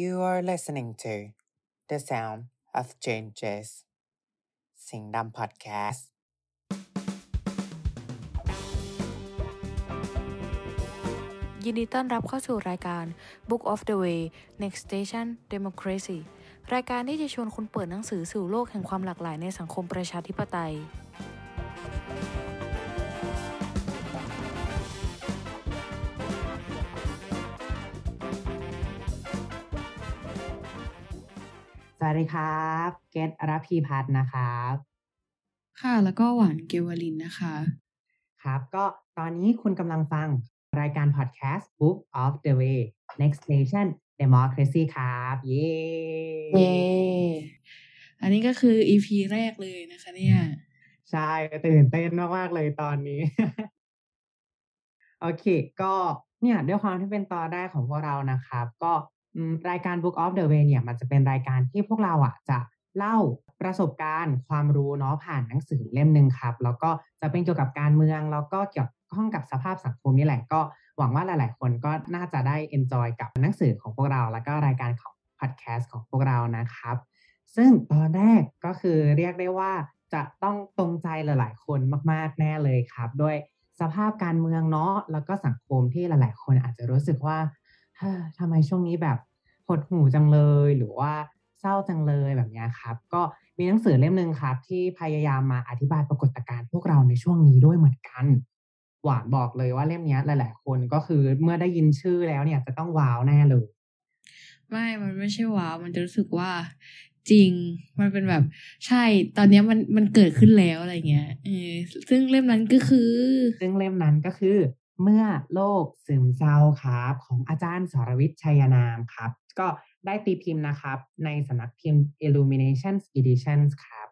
You are listening to The Sound of Changes สิงดำพอดแคสต์ ยินดีต้อนรับเข้าสู่รายการ Book of the Way Next Station Democracy รายการที่จะชวนคุณเปิดหนังสือสู่โลกแห่งความหลากหลายในสังคมประชาธิปไตย วัสดีครับ เกตรพีพัฒน์นะครับ ค่ะแล้วก็หวานเกวลินนะคะ ครับ ก็ตอนนี้คุณกำลังฟังรายการพอดแคสต์ Book of the Way Next Station Democracy ครับ เย้เย้อันนี้ก็คือ EP แรกเลยนะคะ เนี่ย ใช่ตื่นเต้นมากๆเลยตอนนี้ โอเค ก็เนี่ยด้วยความที่เป็นตอนแรกของพวกเรานะครับ ก็อืม รายการ Book of the Way เนี่ยมันจะเป็นรายการที่พวกเราอะจะเล่าประสบการณ์ความรู้เนาะผ่านหนังสือเล่มหนึ่งครับ แล้วก็จะเป็นเกี่ยวกับการเมือง แล้วก็เกี่ยวข้องกับสภาพสังคมนี่แหละก็หวังว่าหลาย ๆ คนก็น่าจะได้ enjoy กับหนังสือของพวกเรา แล้วก็รายการของ podcast ของพวกเรานะครับ ซึ่งตอนแรกก็คือเรียกได้ว่าจะต้องตรงใจหลาย ๆ คนมาก ๆ แน่เลยครับ ด้วยสภาพการเมืองเนาะแล้วก็สังคมที่หลาย ๆ คนอาจจะรู้สึกว่าทำไมช่วงนี้แบบ ดหูจังเลยหรือว่าเศร้าจังเลยแบบเนี้ยครับ ก็มีหนังสือเล่มหนึ่งครับ ที่พยายามมาอธิบายปรากฏการณ์พวกเราในช่วงนี้ด้วยเหมือนกัน หวานบอกเลยว่าเล่มเนี้ยหลาย ๆ คนก็คือเมื่อได้ยินชื่อแล้วเนี่ยจะต้องว้าวแน่เลย ไม่มันไม่ใช่ว้าว มันจะรู้สึกว่าจริง มันเป็นแบบใช่ ตอนเนี้ยมันมันเกิดขึ้นแล้วอะไรเงี้ยเออซึ่งเล่มนั้นก็คือ ซึ่งเล่มนั้นก็คือ เมื่อโลกซึมเศร้าครับ ของอาจารย์สรวิทย์ชัยนามครับ ก็ได้ตีพิมพ์นะครับ ในสำนักพิมพ์ Illuminations Editions ครับ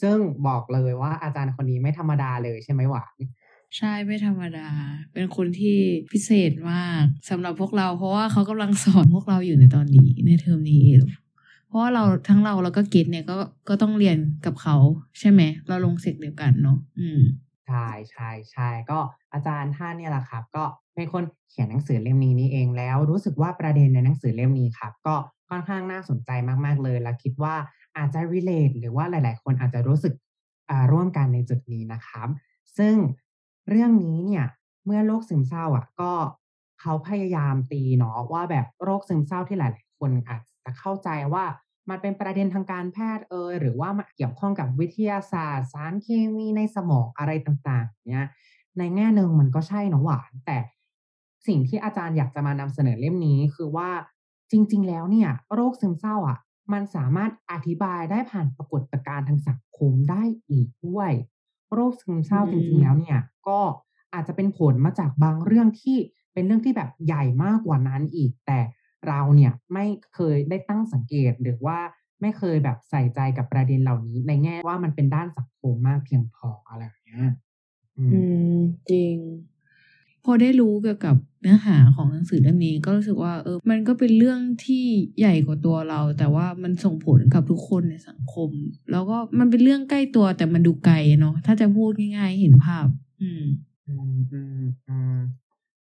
ซึ่งบอกเลยว่าอาจารย์คนนี้ไม่ธรรมดาเลยใช่ไหมหวานใช่ไม่ธรรมดา เป็นคนที่พิเศษมากสำหรับพวกเรา เพราะว่าเขากำลังสอนพวกเราอยู่ในตอนนี้ในเทอมนี้เพราะว่าเราทั้งเราแล้วก็เกตเนี่ยก็ก็ต้องเรียนกับเขาใช่ไหม เราลงเสกเดียวกันเนาะอืม ช่ใช่ใช่ก็อาจารย์ท่านเนี่ยแหละครับ ก็เป็นคนเขียนหนังสือเล่มนี้นี่เองแล้ว รู้สึกว่าประเด็นในหนังสือเล่มนี้ครับ ก็ค่อนข้างน่าสนใจมาก ๆ เลย และคิดว่าอาจจะ relate หรือว่าหลาย ๆ คนอาจจะรู้สึกร่วมกันในจุดนี้นะครับ ซึ่งเรื่องนี้เนี่ยเมื่อโรคซึมเศร้าอะก็เขาพยายามตีเนาะว่าแบบโรคซึมเศร้าที่หลาย ๆ คนอาจจะเข้าใจว่า มันเป็นประเด็นทางการแพทย์เอยหรือว่ามันเกี่ยวข้องกับวิทยาศาสตร์ สารเคมีในสมองอะไรต่างๆ เนี่ยในแง่หนึ่งมันก็ใช่นะหวาน แต่สิ่งที่อาจารย์อยากจะมานำเสนอเล่มนี้คือว่าจริง ๆ แล้วเนี่ย โรคซึมเศร้าอะ มันสามารถอธิบายได้ผ่านปรากฏการณ์ทางสังคมได้อีกด้วย โรคซึมเศร้าจริง ๆ แล้วเนี่ย ก็อาจจะเป็นผลมาจากบางเรื่องที่เป็นเรื่องที่แบบใหญ่มากกว่านั้นอีก แต่ เราเนี่ยไม่เคยได้ตั้งสังเกตหรือว่าไม่เคยแบบใส่ใจกับประเด็นเหล่านี้ ในแง่ว่ามันเป็นด้านสังคมมากเพียงพออะไรอย่างเงี้ยอืมอืมจริง พอได้รู้เกี่ยวกับเนื้อหาของหนังสือเล่มนี้ก็รู้สึกว่าเออ มันก็เป็นเรื่องที่ใหญ่กว่าตัวเรา แต่ว่ามันส่งผลกับทุกคนในสังคม แล้วก็มันเป็นเรื่องใกล้ตัวแต่มันดูไกลเนาะถ้าจะพูดง่าย ๆ เห็นภาพ อืมอืมอืมอืม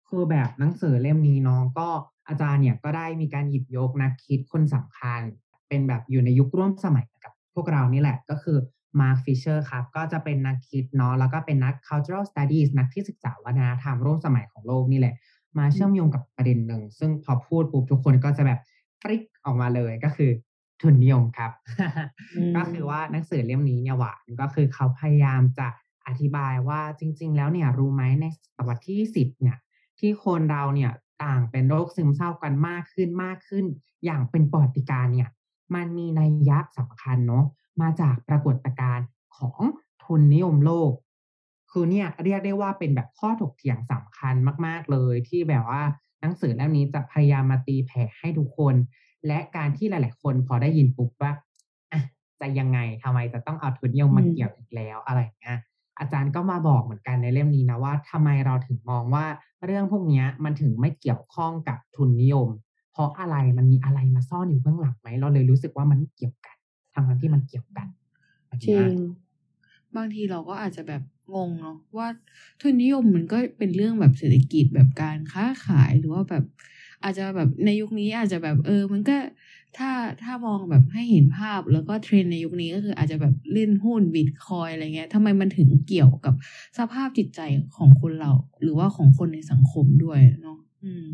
คือแบบหนังสือเล่มนี้เนาะก็ อาจารย์เนี่ยก็ได้มีการหยิบยกนักคิดคนสำคัญ เป็นแบบอยู่ในยุคร่วมสมัยกับพวกเรานี่แหละก็คือมาร์คฟิชเชอร์ครับ ก็จะเป็นนักคิดเนาะแล้วก็เป็นนัก cultural studies นักที่ศึกษาวัฒนธรรมร่วมสมัยของโลกนี่แหละ มาเชื่อมโยงกับประเด็นหนึ่ง ซึ่งพอพูดปุ๊บทุกคนก็จะแบบ freak out มาเลยก็คือทุนนิยมครับอืมก็คือว่าหนังสือเล่มนี้เนี่ยหวานก็คือเขาพยายามจะอธิบายว่าจริง ๆ แล้วเนี่ยรู้ไหมในศตวรรษที่สิบเนี่ยที่คนเราเนี่ย ต่างเป็นโรคซึมเศร้ากันมากขึ้นมากขึ้น อย่างเป็นปอติการเนี่ยมันมีนัยยะสำคัญเนาะมาจากปรากฏการณ์ของทุนนิยมโลก คือเนี่ยเรียกได้ว่าเป็นแบบข้อถกเถียงสำคัญมาก ๆ เลยที่แบบว่าหนังสือเล่มนี้จะพยายามมาตีแผ่ให้ทุกคน และการที่หลาย ๆ คนพอได้ยินปุ๊บว่าอะจะยังไงทำไมจะต้องเอาทุนนิยมมาเกี่ยวอีกแล้วอะไรเงี้ย อาจารย์ก็มาบอกเหมือนกันในเล่มนี้นะว่าทำไมเราถึงมองว่าเรื่องพวกนี้มันถึงไม่เกี่ยวข้องกับทุนนิยม เพราะอะไรมันมีอะไรมาซ่อนอยู่เบื้องหลังไหมเราเลยรู้สึกว่ามันไม่เกี่ยวกันทั้งที่มันเกี่ยวกันจริงบางทีเราก็อาจจะแบบงงเนาะว่าทุนนิยมมันก็เป็นเรื่องแบบเศรษฐกิจแบบการค้าขายหรือว่าแบบอาจจะแบบในยุคนี้อาจจะแบบเออ มันก็ ถ้าถ้ามองแบบให้เห็นภาพแล้วก็เทรนในยุคนี้ก็คืออาจจะแบบเล่นหุ้นบิตคอยอะไรเงี้ยทำไมมันถึงเกี่ยวกับสภาพจิตใจของคนเรา หรือว่าของคนในสังคมด้วยเนาะอืม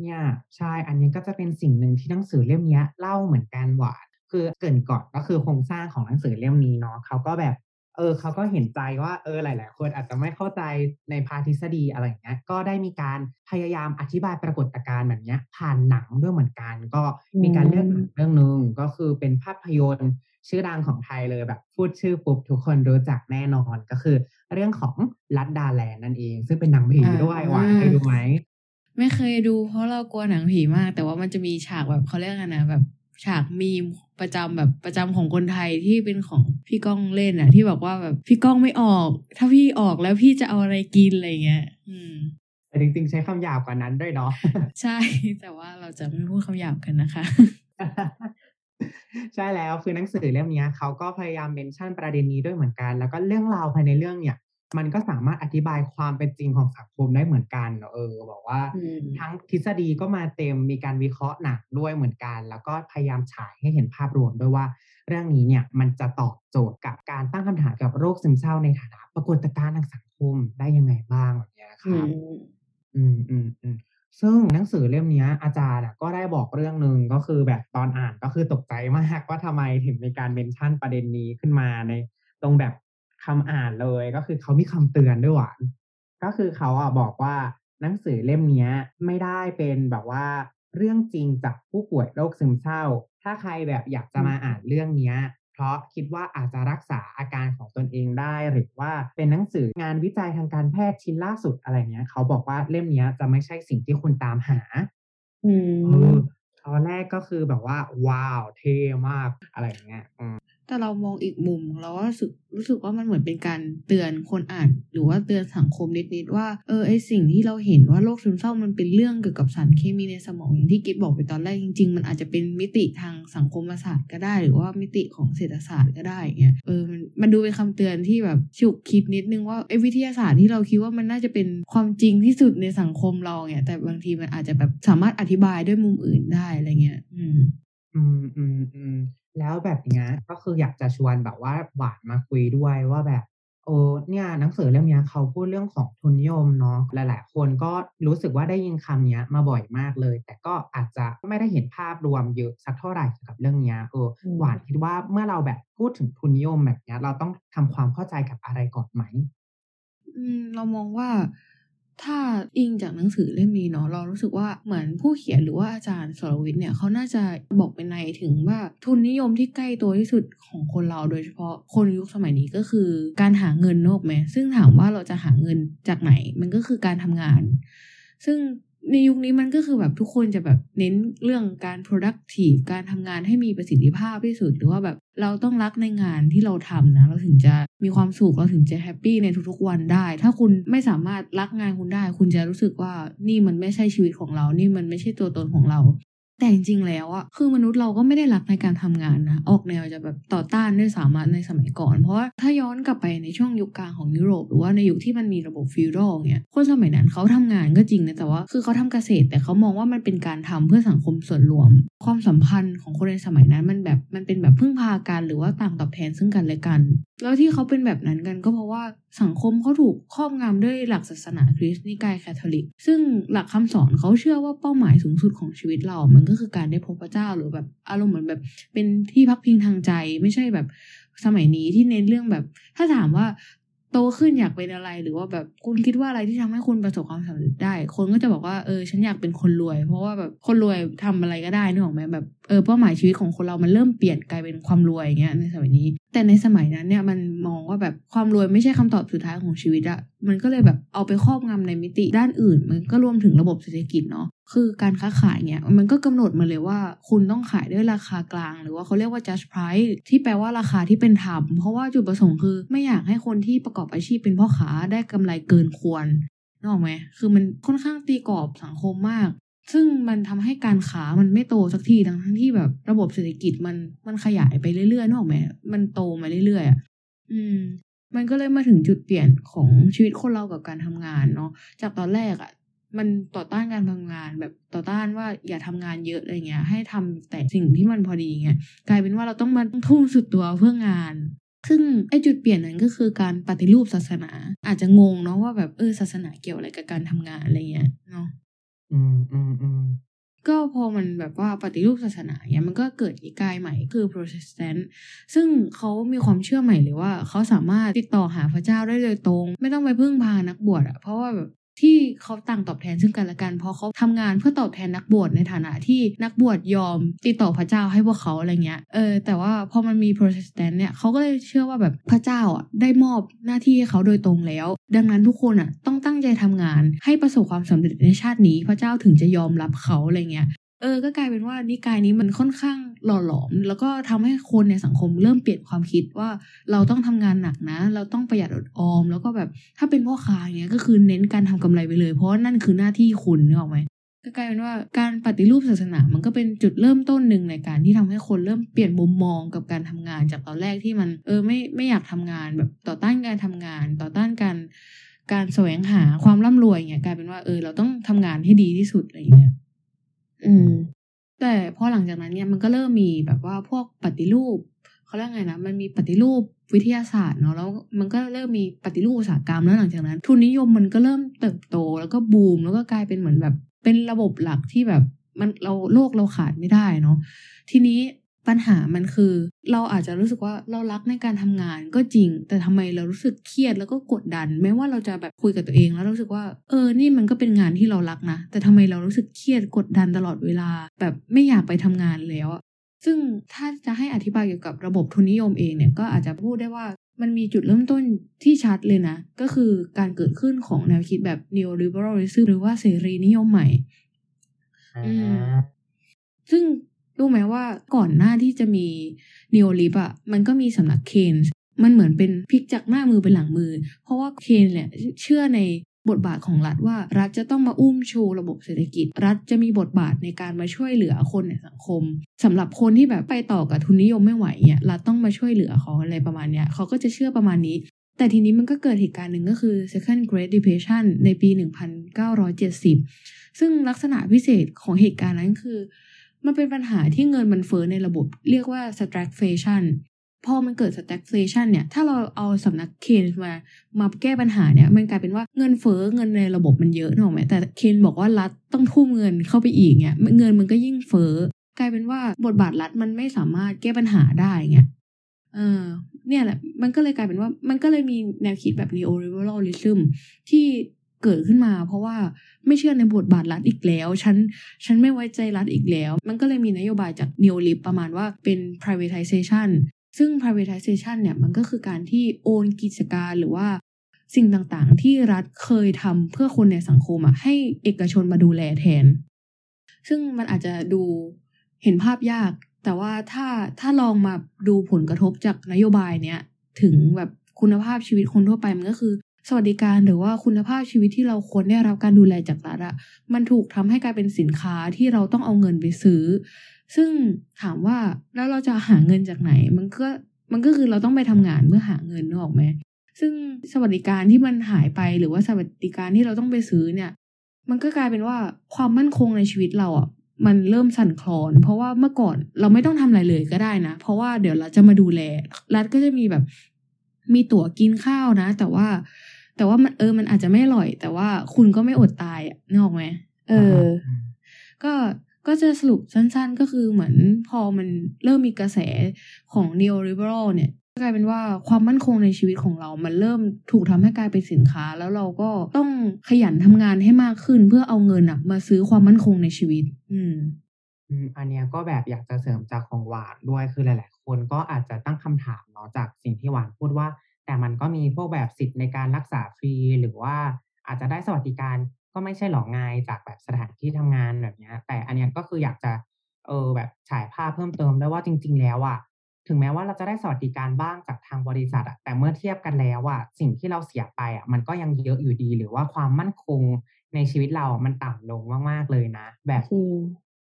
เนี่ยใช่ อันนี้ก็จะเป็นสิ่งหนึ่งที่หนังสือเล่มนี้เล่าเหมือนกันหวานคือเกินก่อนก็คือโครงสร้างของหนังสือเล่มนี้เนาะเขาก็แบบ เออเขาก็เห็นใจว่าเออหลาย ๆ คนอาจจะไม่เข้าใจในพาทฤษฎีอะไรอย่างเงี้ยก็ได้มีการพยายามอธิบายปรากฏการณ์แบบเนี้ย ผ่านหนังด้วยเหมือนกัน ก็มีการเลือกหนังเรื่องหนึ่งก็คือเป็นภาพยนตร์ชื่อดังของไทยเลยแบบพูดชื่อปุ๊บทุกคนรู้จักแน่นอนก็คือ เรื่องของลัดดาแลนด์นั่นเอง ซึ่งเป็นหนังผีด้วยหวานเคยดูไหมไม่เคยดูเพราะเรากลัวหนังผีมาก แต่ว่ามันจะมีฉากแบบเขาเรียกกันนะแบบ ฉากมีมประจำแบบประจำของคนไทยที่เป็นของพี่ก้องเล่นอะที่บอกว่าแบบพี่ก้องไม่ออก ถ้าพี่ออกแล้วพี่จะเอาอะไรกินอะไรเงี้ย อืมแต่จริงๆใช้คำหยาบกว่านั้นด้วยเนาะใช่แต่ว่าเราจะไม่พูดคำหยาบกันนะคะ ใช่แล้วคือหนังสือเล่มเนี้ยเขาก็พยายามเมนชั่นประเด็นนี้ด้วยเหมือนกัน แล้วก็เรื่องราวภายในเรื่องเนี่ย มันก็สามารถอธิบายความเป็นจริงของสังคมได้เหมือนกันเนอะเออ บอกว่าอืมทั้งทฤษฎีก็มาเต็มมีการวิเคราะห์หนักด้วยเหมือนกัน แล้วก็พยายามฉายให้เห็นภาพรวมด้วยว่า เรื่องนี้เนี่ยมันจะตอบโจทย์กับการตั้งคำถามเกี่ยวกับโรคซึมเศร้าในฐานะปรากฏการณ์ทางสังคมได้ยังไงบ้างแบบเนี้ยครับอืมอืมอืมซึ่งหนังสือเล่มเนี้ยอาจารย์อะก็ได้บอกเรื่องหนึ่งก็คือแบบตอนอ่านก็คือตกใจมากว่าทำไมถึงมีการเมนชั่นประเด็นนี้ขึ้นมาในตรงแบบ คำอ่านเลยก็คือเขามีคำเตือนด้วยหวาน ก็คือเขาอะบอกว่าหนังสือเล่มเนี้ยไม่ได้เป็นแบบว่าเรื่องจริงจากผู้ป่วยโรคซึมเศร้า ถ้าใครแบบอยากจะมาอ่านเรื่องเนี้ยเพราะคิดว่าอาจจะรักษาอาการของตนเองได้ หรือว่าเป็นหนังสืองานวิจัยทางการแพทย์ชิ้นล่าสุดอะไรเงี้ย เขาบอกว่าเล่มเนี้ยจะไม่ใช่สิ่งที่คุณตามหา อืเอมอตอนแรกก็คือแบบว่า ว้าว เท่มากอะไรอย่างเงี้ยอืม แต่เรามองอีกมุมเราก็รู้สึกรู้สึกว่ามันเหมือนเป็นการเตือนคนอ่านหรือว่าเตือนสังคมนิดๆว่าเออไอสิ่งที่เราเห็นว่าโรคซึมเศร้ามันเป็นเรื่องเกี่ยวกับสารเคมีในสมองอย่างที่กิ๊บบอกไปตอนแรกจริง ๆ มันอาจจะเป็นมิติทางสังคมศาสตร์ก็ได้ หรือว่ามิติของเศรษฐศาสตร์ก็ได้เงี้ยเออมันมันดูเป็นคำเตือนที่แบบฉุกคิดนิดนึงว่าไอวิทยาศาสตร์ที่เราคิดว่ามันน่าจะเป็นความจริงที่สุดในสังคมเราเนี่ยแต่บางทีมันอาจจะแบบสามารถอธิบายด้วยมุมอื่นได้อะไรเงี้ยอืมอืมอืมอืม แล้วแบบเนี้ยก็คืออยากจะชวนแบบว่าหวานมาคุยด้วยว่าแบบโอ้เนี่ยหนังสือเล่มเนี้ยเขาพูดเรื่องของทุนนิยมเนาะหลายๆ คนก็รู้สึกว่าได้ยินคำเนี้ยมาบ่อยมากเลย แต่ก็อาจจะไม่ได้เห็นภาพรวมเยอะสักเท่าไหร่เกี่ยวกับเรื่องเนี้ยเอออืมหวานคิดว่าเมื่อเราแบบพูดถึงทุนนิยมแบบเนี้ยเราต้องทำความเข้าใจกับอะไรก่อนไหมอืมเรามองว่า ถ้าอิงจากหนังสือเล่มนี้เนาะเรารู้สึกว่าเหมือนผู้เขียนหรือว่าอาจารย์สรวิทย์เนี่ยเขาน่าจะบอกเป็นในถึงว่าทุนนิยมที่ใกล้ตัวที่สุดของคนเราโดยเฉพาะคนยุคสมัยนี้ก็คือ การหาเงินนกไหมซึ่งถามว่าเราจะหาเงินจากไหนมันก็คือการทำงาน ซึ่ง ในยุคนี้มันก็คือแบบทุกคนจะแบบเน้นเรื่องการ productive การทำงานให้มีประสิทธิภาพที่สุด หรือว่าแบบเราต้องรักในงานที่เราทำนะ เราถึงจะมีความสุขเราถึงจะแฮปปี้ในทุกๆวันได้ ถ้าคุณไม่สามารถรักงานคุณได้ คุณจะรู้สึกว่านี่มันไม่ใช่ชีวิตของเรา นี่มันไม่ใช่ตัวตนของเรา แต่จริงๆแล้วอะคือมนุษย์เราก็ไม่ได้รักในการทำงานนะ ออกแนวจะแบบต่อต้านด้วยสามารถในสมัยก่อน เพราะว่าถ้าย้อนกลับไปในช่วงยุคกลางของยุโรป หรือว่าในยุคที่มันมีระบบฟิวดอลเนี่ยคนสมัยนั้นเขาทำงานก็จริงนะแต่ว่า คือเขาทำเกษตร แต่เขามองว่ามันเป็นการทำเพื่อสังคมส่วนรวม ความสัมพันธ์ของคนในสมัยนั้นมันแบบมันเป็นแบบพึ่งพากันหรือว่าต่างตอบแทนซึ่งกันและกัน แล้วที่เขาเป็นแบบนั้นกันก็เพราะว่า สังคมเขาถูกครอบงำด้วยหลักศาสนาคริสต์นิกายแคทอลิก ซึ่งหลักคำสอนเขาเชื่อว่าเป้าหมายสูงสุดของชีวิตเรา มันก็คือการได้พบพระเจ้าหรือแบบอารมณ์เหมือนแบบ เป็นที่พักพิงทางใจไม่ใช่แบบสมัยนี้ที่เน้นเรื่องแบบ ถ้าถามว่าโตขึ้นอยากเป็นอะไรหรือว่าแบบคุณคิดว่าอะไรที่ทำให้คุณประสบความสำเร็จได้ คนก็จะบอกว่าเออฉันอยากเป็นคนรวย เพราะว่าแบบคนรวยทำอะไรก็ได้นึกออกไหมแบบเออเป้าหมายชีวิตของคนเรามันเริ่มเปลี่ยนกลายเป็นความรวยอย่างเงี้ยในสมัยนี้ แต่ในสมัยนั้นเนี่ยมันมองว่าแบบความรวยไม่ใช่คำตอบสุดท้ายของชีวิตอะมันก็เลยแบบเอาไปครอบงำในมิติด้านอื่น มันก็รวมถึงระบบเศรษฐกิจเนาะคือการค้าขายเนี่ยมันก็กำหนดมาเลยว่า คุณต้องขายด้วยราคากลาง หรือว่าเขาเรียกว่า just price ที่แปลว่าราคาที่เป็นธรรมเพราะว่าจุดประสงค์คือ ไม่อยากให้คนที่ประกอบอาชีพเป็นพ่อค้าได้กำไรเกินควรนึกออกไหมคือมันค่อนข้างตีกรอบสังคมมาก ซึ่งมันทำให้การค้ามันไม่โตสักทีทั้งที่แบบระบบเศรษฐกิจมันมันขยายไปเรื่อยๆนึกออกไหมมันโตมาเรื่อยๆอะอืม มันก็เลยมาถึงจุดเปลี่ยนของชีวิตคนเรากับการทำงานเนาะจากตอนแรกอะมันต่อต้านการทำงานแบบต่อต้านว่าอย่าทำงานเยอะอะไรเงี้ย ให้ทำแต่สิ่งที่มันพอดีเงี้ยกลายเป็นว่าเราต้องมาทุ่มสุดตัวเพื่องาน ซึ่งไอ้จุดเปลี่ยนนั้นก็คือการปฏิรูปศาสนา อาจจะงงเนาะว่าแบบเออศาสนาเกี่ยวอะไรกับการทำงานอะไรเงี้ยเนาะ อืมอืมอืมก็พอมันแบบว่าปฏิรูปศาสนาเนี่ยมันก็เกิดนิกายใหม่คือโปรเตสแตนต์ซึ่งเขามีความเชื่อใหม่เลยว่าเขาสามารถติดต่อหาพระเจ้าได้โดยตรง ไม่ต้องไปพึ่งพานักบวชอะเพราะว่าแบบ ที่เขาต่างตอบแทนซึ่งกันและกัน เพราะเขาทำงานเพื่อตอบแทนนักบวชในฐานะที่นักบวชยอมติดต่อพระเจ้าให้พวกเขาอะไรเงี้ยเออแต่ว่าพอมันมีโปรเตสแตนต์เนี่ยเขาก็เลยเชื่อว่าแบบพระเจ้าอะได้มอบหน้าที่ให้เขาโดยตรงแล้ว ดังนั้นทุกคนอะต้องตั้งใจทำงานให้ประสบความสำเร็จในชาตินี้ พระเจ้าถึงจะยอมรับเขาอะไรเงี้ย เออ ก็กลายเป็นว่านิกายนี้มันค่อนข้างหล่อหลอม แล้วก็ทำให้คนในสังคมเริ่มเปลี่ยนความคิดว่าเราต้องทำงานหนักนะ เราต้องประหยัดอดออม แล้วก็แบบถ้าเป็นพ่อค้าเงี้ยก็คือเน้นการทำกำไรไปเลย เพราะว่านั่นคือหน้าที่คุณนึกออกไหมก็กลายเป็นว่าการปฏิรูปศาสนามันก็เป็นจุดเริ่มต้นหนึ่งในการที่ทำให้คนเริ่มเปลี่ยนมุมมองกับการทำงานจากตอนแรกที่มัน เออไม่ไม่อยากทำงานแบบต่อต้านการทำงาน ต่อต้านการการแสวงหาความร่ำรวยเงี้ยกลายเป็นว่าเออเราต้องทำงานให้ดีที่สุดอะไรอย่างเงี้ย อืม แต่พอหลังจากนั้นเนี่ยมันก็เริ่มมีแบบว่าพวกปฏิรูปเขาเรียกไงนะมันมีปฏิรูปวิทยาศาสตร์เนาะแล้วมันก็เริ่มมีปฏิรูปอุตสาหกรรมแล้วหลังจากนั้น ทุนนิยมมันก็เริ่มเติบโตแล้วก็บูมแล้วก็กลายเป็นเหมือนแบบ เป็นระบบหลักที่แบบมันเราโลกเราขาดไม่ได้เนาะทีนี้ ปัญหามันคือ เราอาจจะรู้สึกว่าเรารักในการทำงานก็จริง แต่ทำไมเรารู้สึกเครียดแล้วก็กดดัน แม้ว่าเราจะแบบคุยกับตัวเองแล้วรู้สึกว่า เออนี่มันก็เป็นงานที่เรารักนะ แต่ทำไมเรารู้สึกเครียดกดดันตลอดเวลา แบบไม่อยากไปทำงานแล้วอะซึ่งถ้าจะให้อธิบายเกี่ยวกับระบบทุนนิยมเองเนี่ยก็อาจจะพูดได้ว่ามันมีจุดเริ่มต้นที่ชัดเลยนะ ก็คือการเกิดขึ้นของแนวคิดแบบ neoliberalism หรือว่าเสรีนิยมใหม่อ่อืมาซึ่ง รู้ไหมว่าก่อนหน้าที่จะมีนีโอลิฟอะมันก็มีสำนักเคนส์มันเหมือนเป็นพลิกจากหน้ามือเป็นหลังมือ เพราะว่าเคนเนี่ยเชื่อในบทบาทของรัฐว่ารัฐจะต้องมาอุ้มชูระบบเศรษฐกิจ รัฐจะมีบทบาทในการมาช่วยเหลือคนในสังคมสำหรับคนที่แบบไปต่อกับทุนนิยมไม่ไหวเนี่ยรัฐต้องมาช่วยเหลือเขาอะไรประมาณเนี้ยเขาก็จะเชื่อประมาณนี้ แต่ทีนี้มันก็เกิดเหตุการณ์หนึ่งก็คือ second great depression ในปี 1970 ซึ่งลักษณะพิเศษของเหตุการณ์นั้นคือ มันเป็นปัญหาที่เงินมันเฟ้อในระบบ เรียกว่า stagflation พอมันเกิด stagflation เนี่ย ถ้าเราเอาสำนักเคนมามาแก้ปัญหาเนี่ย มันกลายเป็นว่าเงินเฟ้อเงินในระบบมันเยอะนึกอกไหมแต่เคนบอกว่ารัฐต้องทุ่มเงินเข้าไปอีกเนี่ยเงินมันก็ยิ่งเฟ้อกลายเป็นว่าบทบาทรัฐมันไม่สามารถแก้ปัญหาได้เงี้ยเออเนี่ยแหละ มันก็เลยกลายเป็นว่า มันก็เลยมีแนวคิดแบบ neoliberalism ที่ เกิดขึ้นมา เพราะว่าไม่เชื่อในบทบาทรัฐอีกแล้ว ฉันฉันไม่ไว้ใจรัฐอีกแล้ว มันก็เลยมีนโยบายจาก neolib ประมาณว่าเป็น privatization ซึ่ง privatization เนี่ยมันก็คือการที่โอนกิจการหรือว่าสิ่งต่างๆ ที่รัฐเคยทำเพื่อคนในสังคมอะให้เอกชนมาดูแลแทน ซึ่งมันอาจจะดูเห็นภาพยาก แต่ว่าถ้าถ้าลองมาดูผลกระทบจากนโยบายเนี้ยถึงแบบคุณภาพชีวิตคนทั่วไปมันก็คือ สวัสดิการหรือว่าคุณภาพชีวิตที่เราควรได้รับการดูแลจากรัฐอะมันถูกทำให้กลายเป็นสินค้าที่เราต้องเอาเงินไปซื้อ ซึ่งถามว่าแล้วเราจะหาเงินจากไหน มันก็มันก็คือเราต้องไปทำงานเพื่อหาเงินนึกออกไหมซึ่งสวัสดิการที่มันหายไปหรือว่าสวัสดิการที่เราต้องไปซื้อเนี่ย มันก็กลายเป็นว่าความมั่นคงในชีวิตเราอะมันเริ่มสั่นคลอน เพราะว่าเมื่อก่อนเราไม่ต้องทำอะไรเลยก็ได้นะ เพราะว่าเดี๋ยวเราจะมาดูแลรัฐก็จะมีแบบมีตั๋วกินข้าวนะ แต่ว่า แต่ว่ามันเออมันอาจจะไม่อร่อย แต่ว่าคุณก็ไม่อดตายอะนึกออกไหมเออ ก็ก็จะสรุปสั้นๆ ก็คือเหมือนพอมันเริ่มมีกระแสของ neoliberal เนี่ยก็กลายเป็นว่าความมั่นคงในชีวิตของเรา มันเริ่มถูกทำให้กลายเป็นสินค้า แล้วเราก็ต้องขยันทำงานให้มากขึ้น เพื่อเอาเงินอะมาซื้อความมั่นคงในชีวิตอืมอืมอันเนี้ยก็แบบอยากจะเสริมจากของหวานด้วยคือหลาย ๆ คนก็อาจจะตั้งคำถามเนาะจากสิ่งที่หวานพูดว่า แต่มันก็มีพวกแบบสิทธิ์ในการรักษาฟรี หรือว่าอาจจะได้สวัสดิการก็ไม่ใช่หรอกไงจากแบบสถานที่ทำงานแบบนี้แต่อันเนี้ยก็คืออยากจะเออแบบฉายภาพเพิ่มเติมด้วยว่าจริง ๆ แล้วอะถึงแม้ว่าเราจะได้สวัสดิการบ้างจากทางบริษัทอะแต่เมื่อเทียบกันแล้วอะสิ่งที่เราเสียไปอะมันก็ยังเยอะอยู่ดี หรือว่าความมั่นคงในชีวิตเรามันต่ำลงมากๆเลยนะ แบบ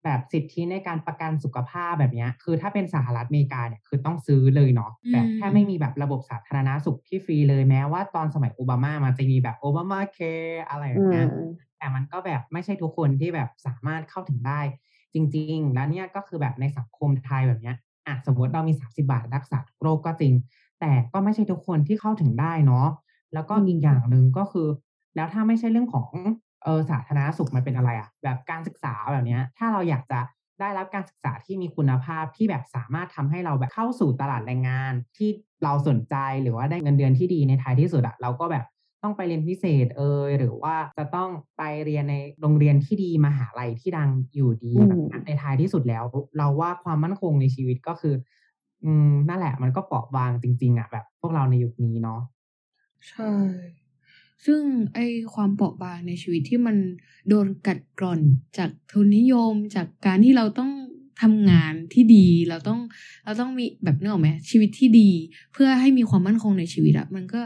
แบบสิทธิในการประกันสุขภาพแบบเนี้ยคือถ้าเป็นสหรัฐอเมริกาเนี่ยคือต้องซื้อเลยเนาะอืมแบบแค่ไม่มีแบบระบบสาธารณสุขที่ฟรีเลยแม้ว่าตอนสมัยโอบามามันจะมีแบบโอบามาแคร์อะไรอย่างเงี้ยแต่มันก็แบบไม่ใช่ทุกคนที่แบบสามารถเข้าถึงได้ จริง ๆ แล้วเนี่ยก็คือแบบในสังคมไทยแบบเนี้ยอะสมมติเรามี 30 บาทรักษาทุกโรคก็จริง แต่ก็ไม่ใช่ทุกคนที่เข้าถึงได้เนาะแล้วก็อีกอย่างหนึ่งก็คือ แล้วถ้าไม่ใช่เรื่องของ เออสาธารณสุขมันเป็นอะไรอะแบบการศึกษาแบบเนี้ย ถ้าเราอยากจะได้รับการศึกษาที่มีคุณภาพที่แบบสามารถทำให้เราแบบเข้าสู่ตลาดแรงงาน ที่เราสนใจหรือว่าได้เงินเดือนที่ดีในท้ายที่สุดอะเราก็แบบต้องไปเรียนพิเศษเอยหรือว่าจะต้องไปเรียนในโรงเรียนที่ดีมหาลัยที่ดังอยู่ดีอืมแบบนั้นในท้ายที่สุดแล้ว เราว่าความมั่นคงในชีวิตก็คือ อืมนั่นแหละมันก็เปราะบางจริง ๆอะแบบ พวกเราในยุคนี้เนาะใช่ ซึ่งไอความเปราะบางในชีวิตที่มันโดนกัดกร่อนจากทุนนิยม จากการที่เราต้องทำงานที่ดีเราต้องเราต้องมีแบบนึกออกไหมชีวิตที่ดี เพื่อให้มีความมั่นคงในชีวิตอะมันก็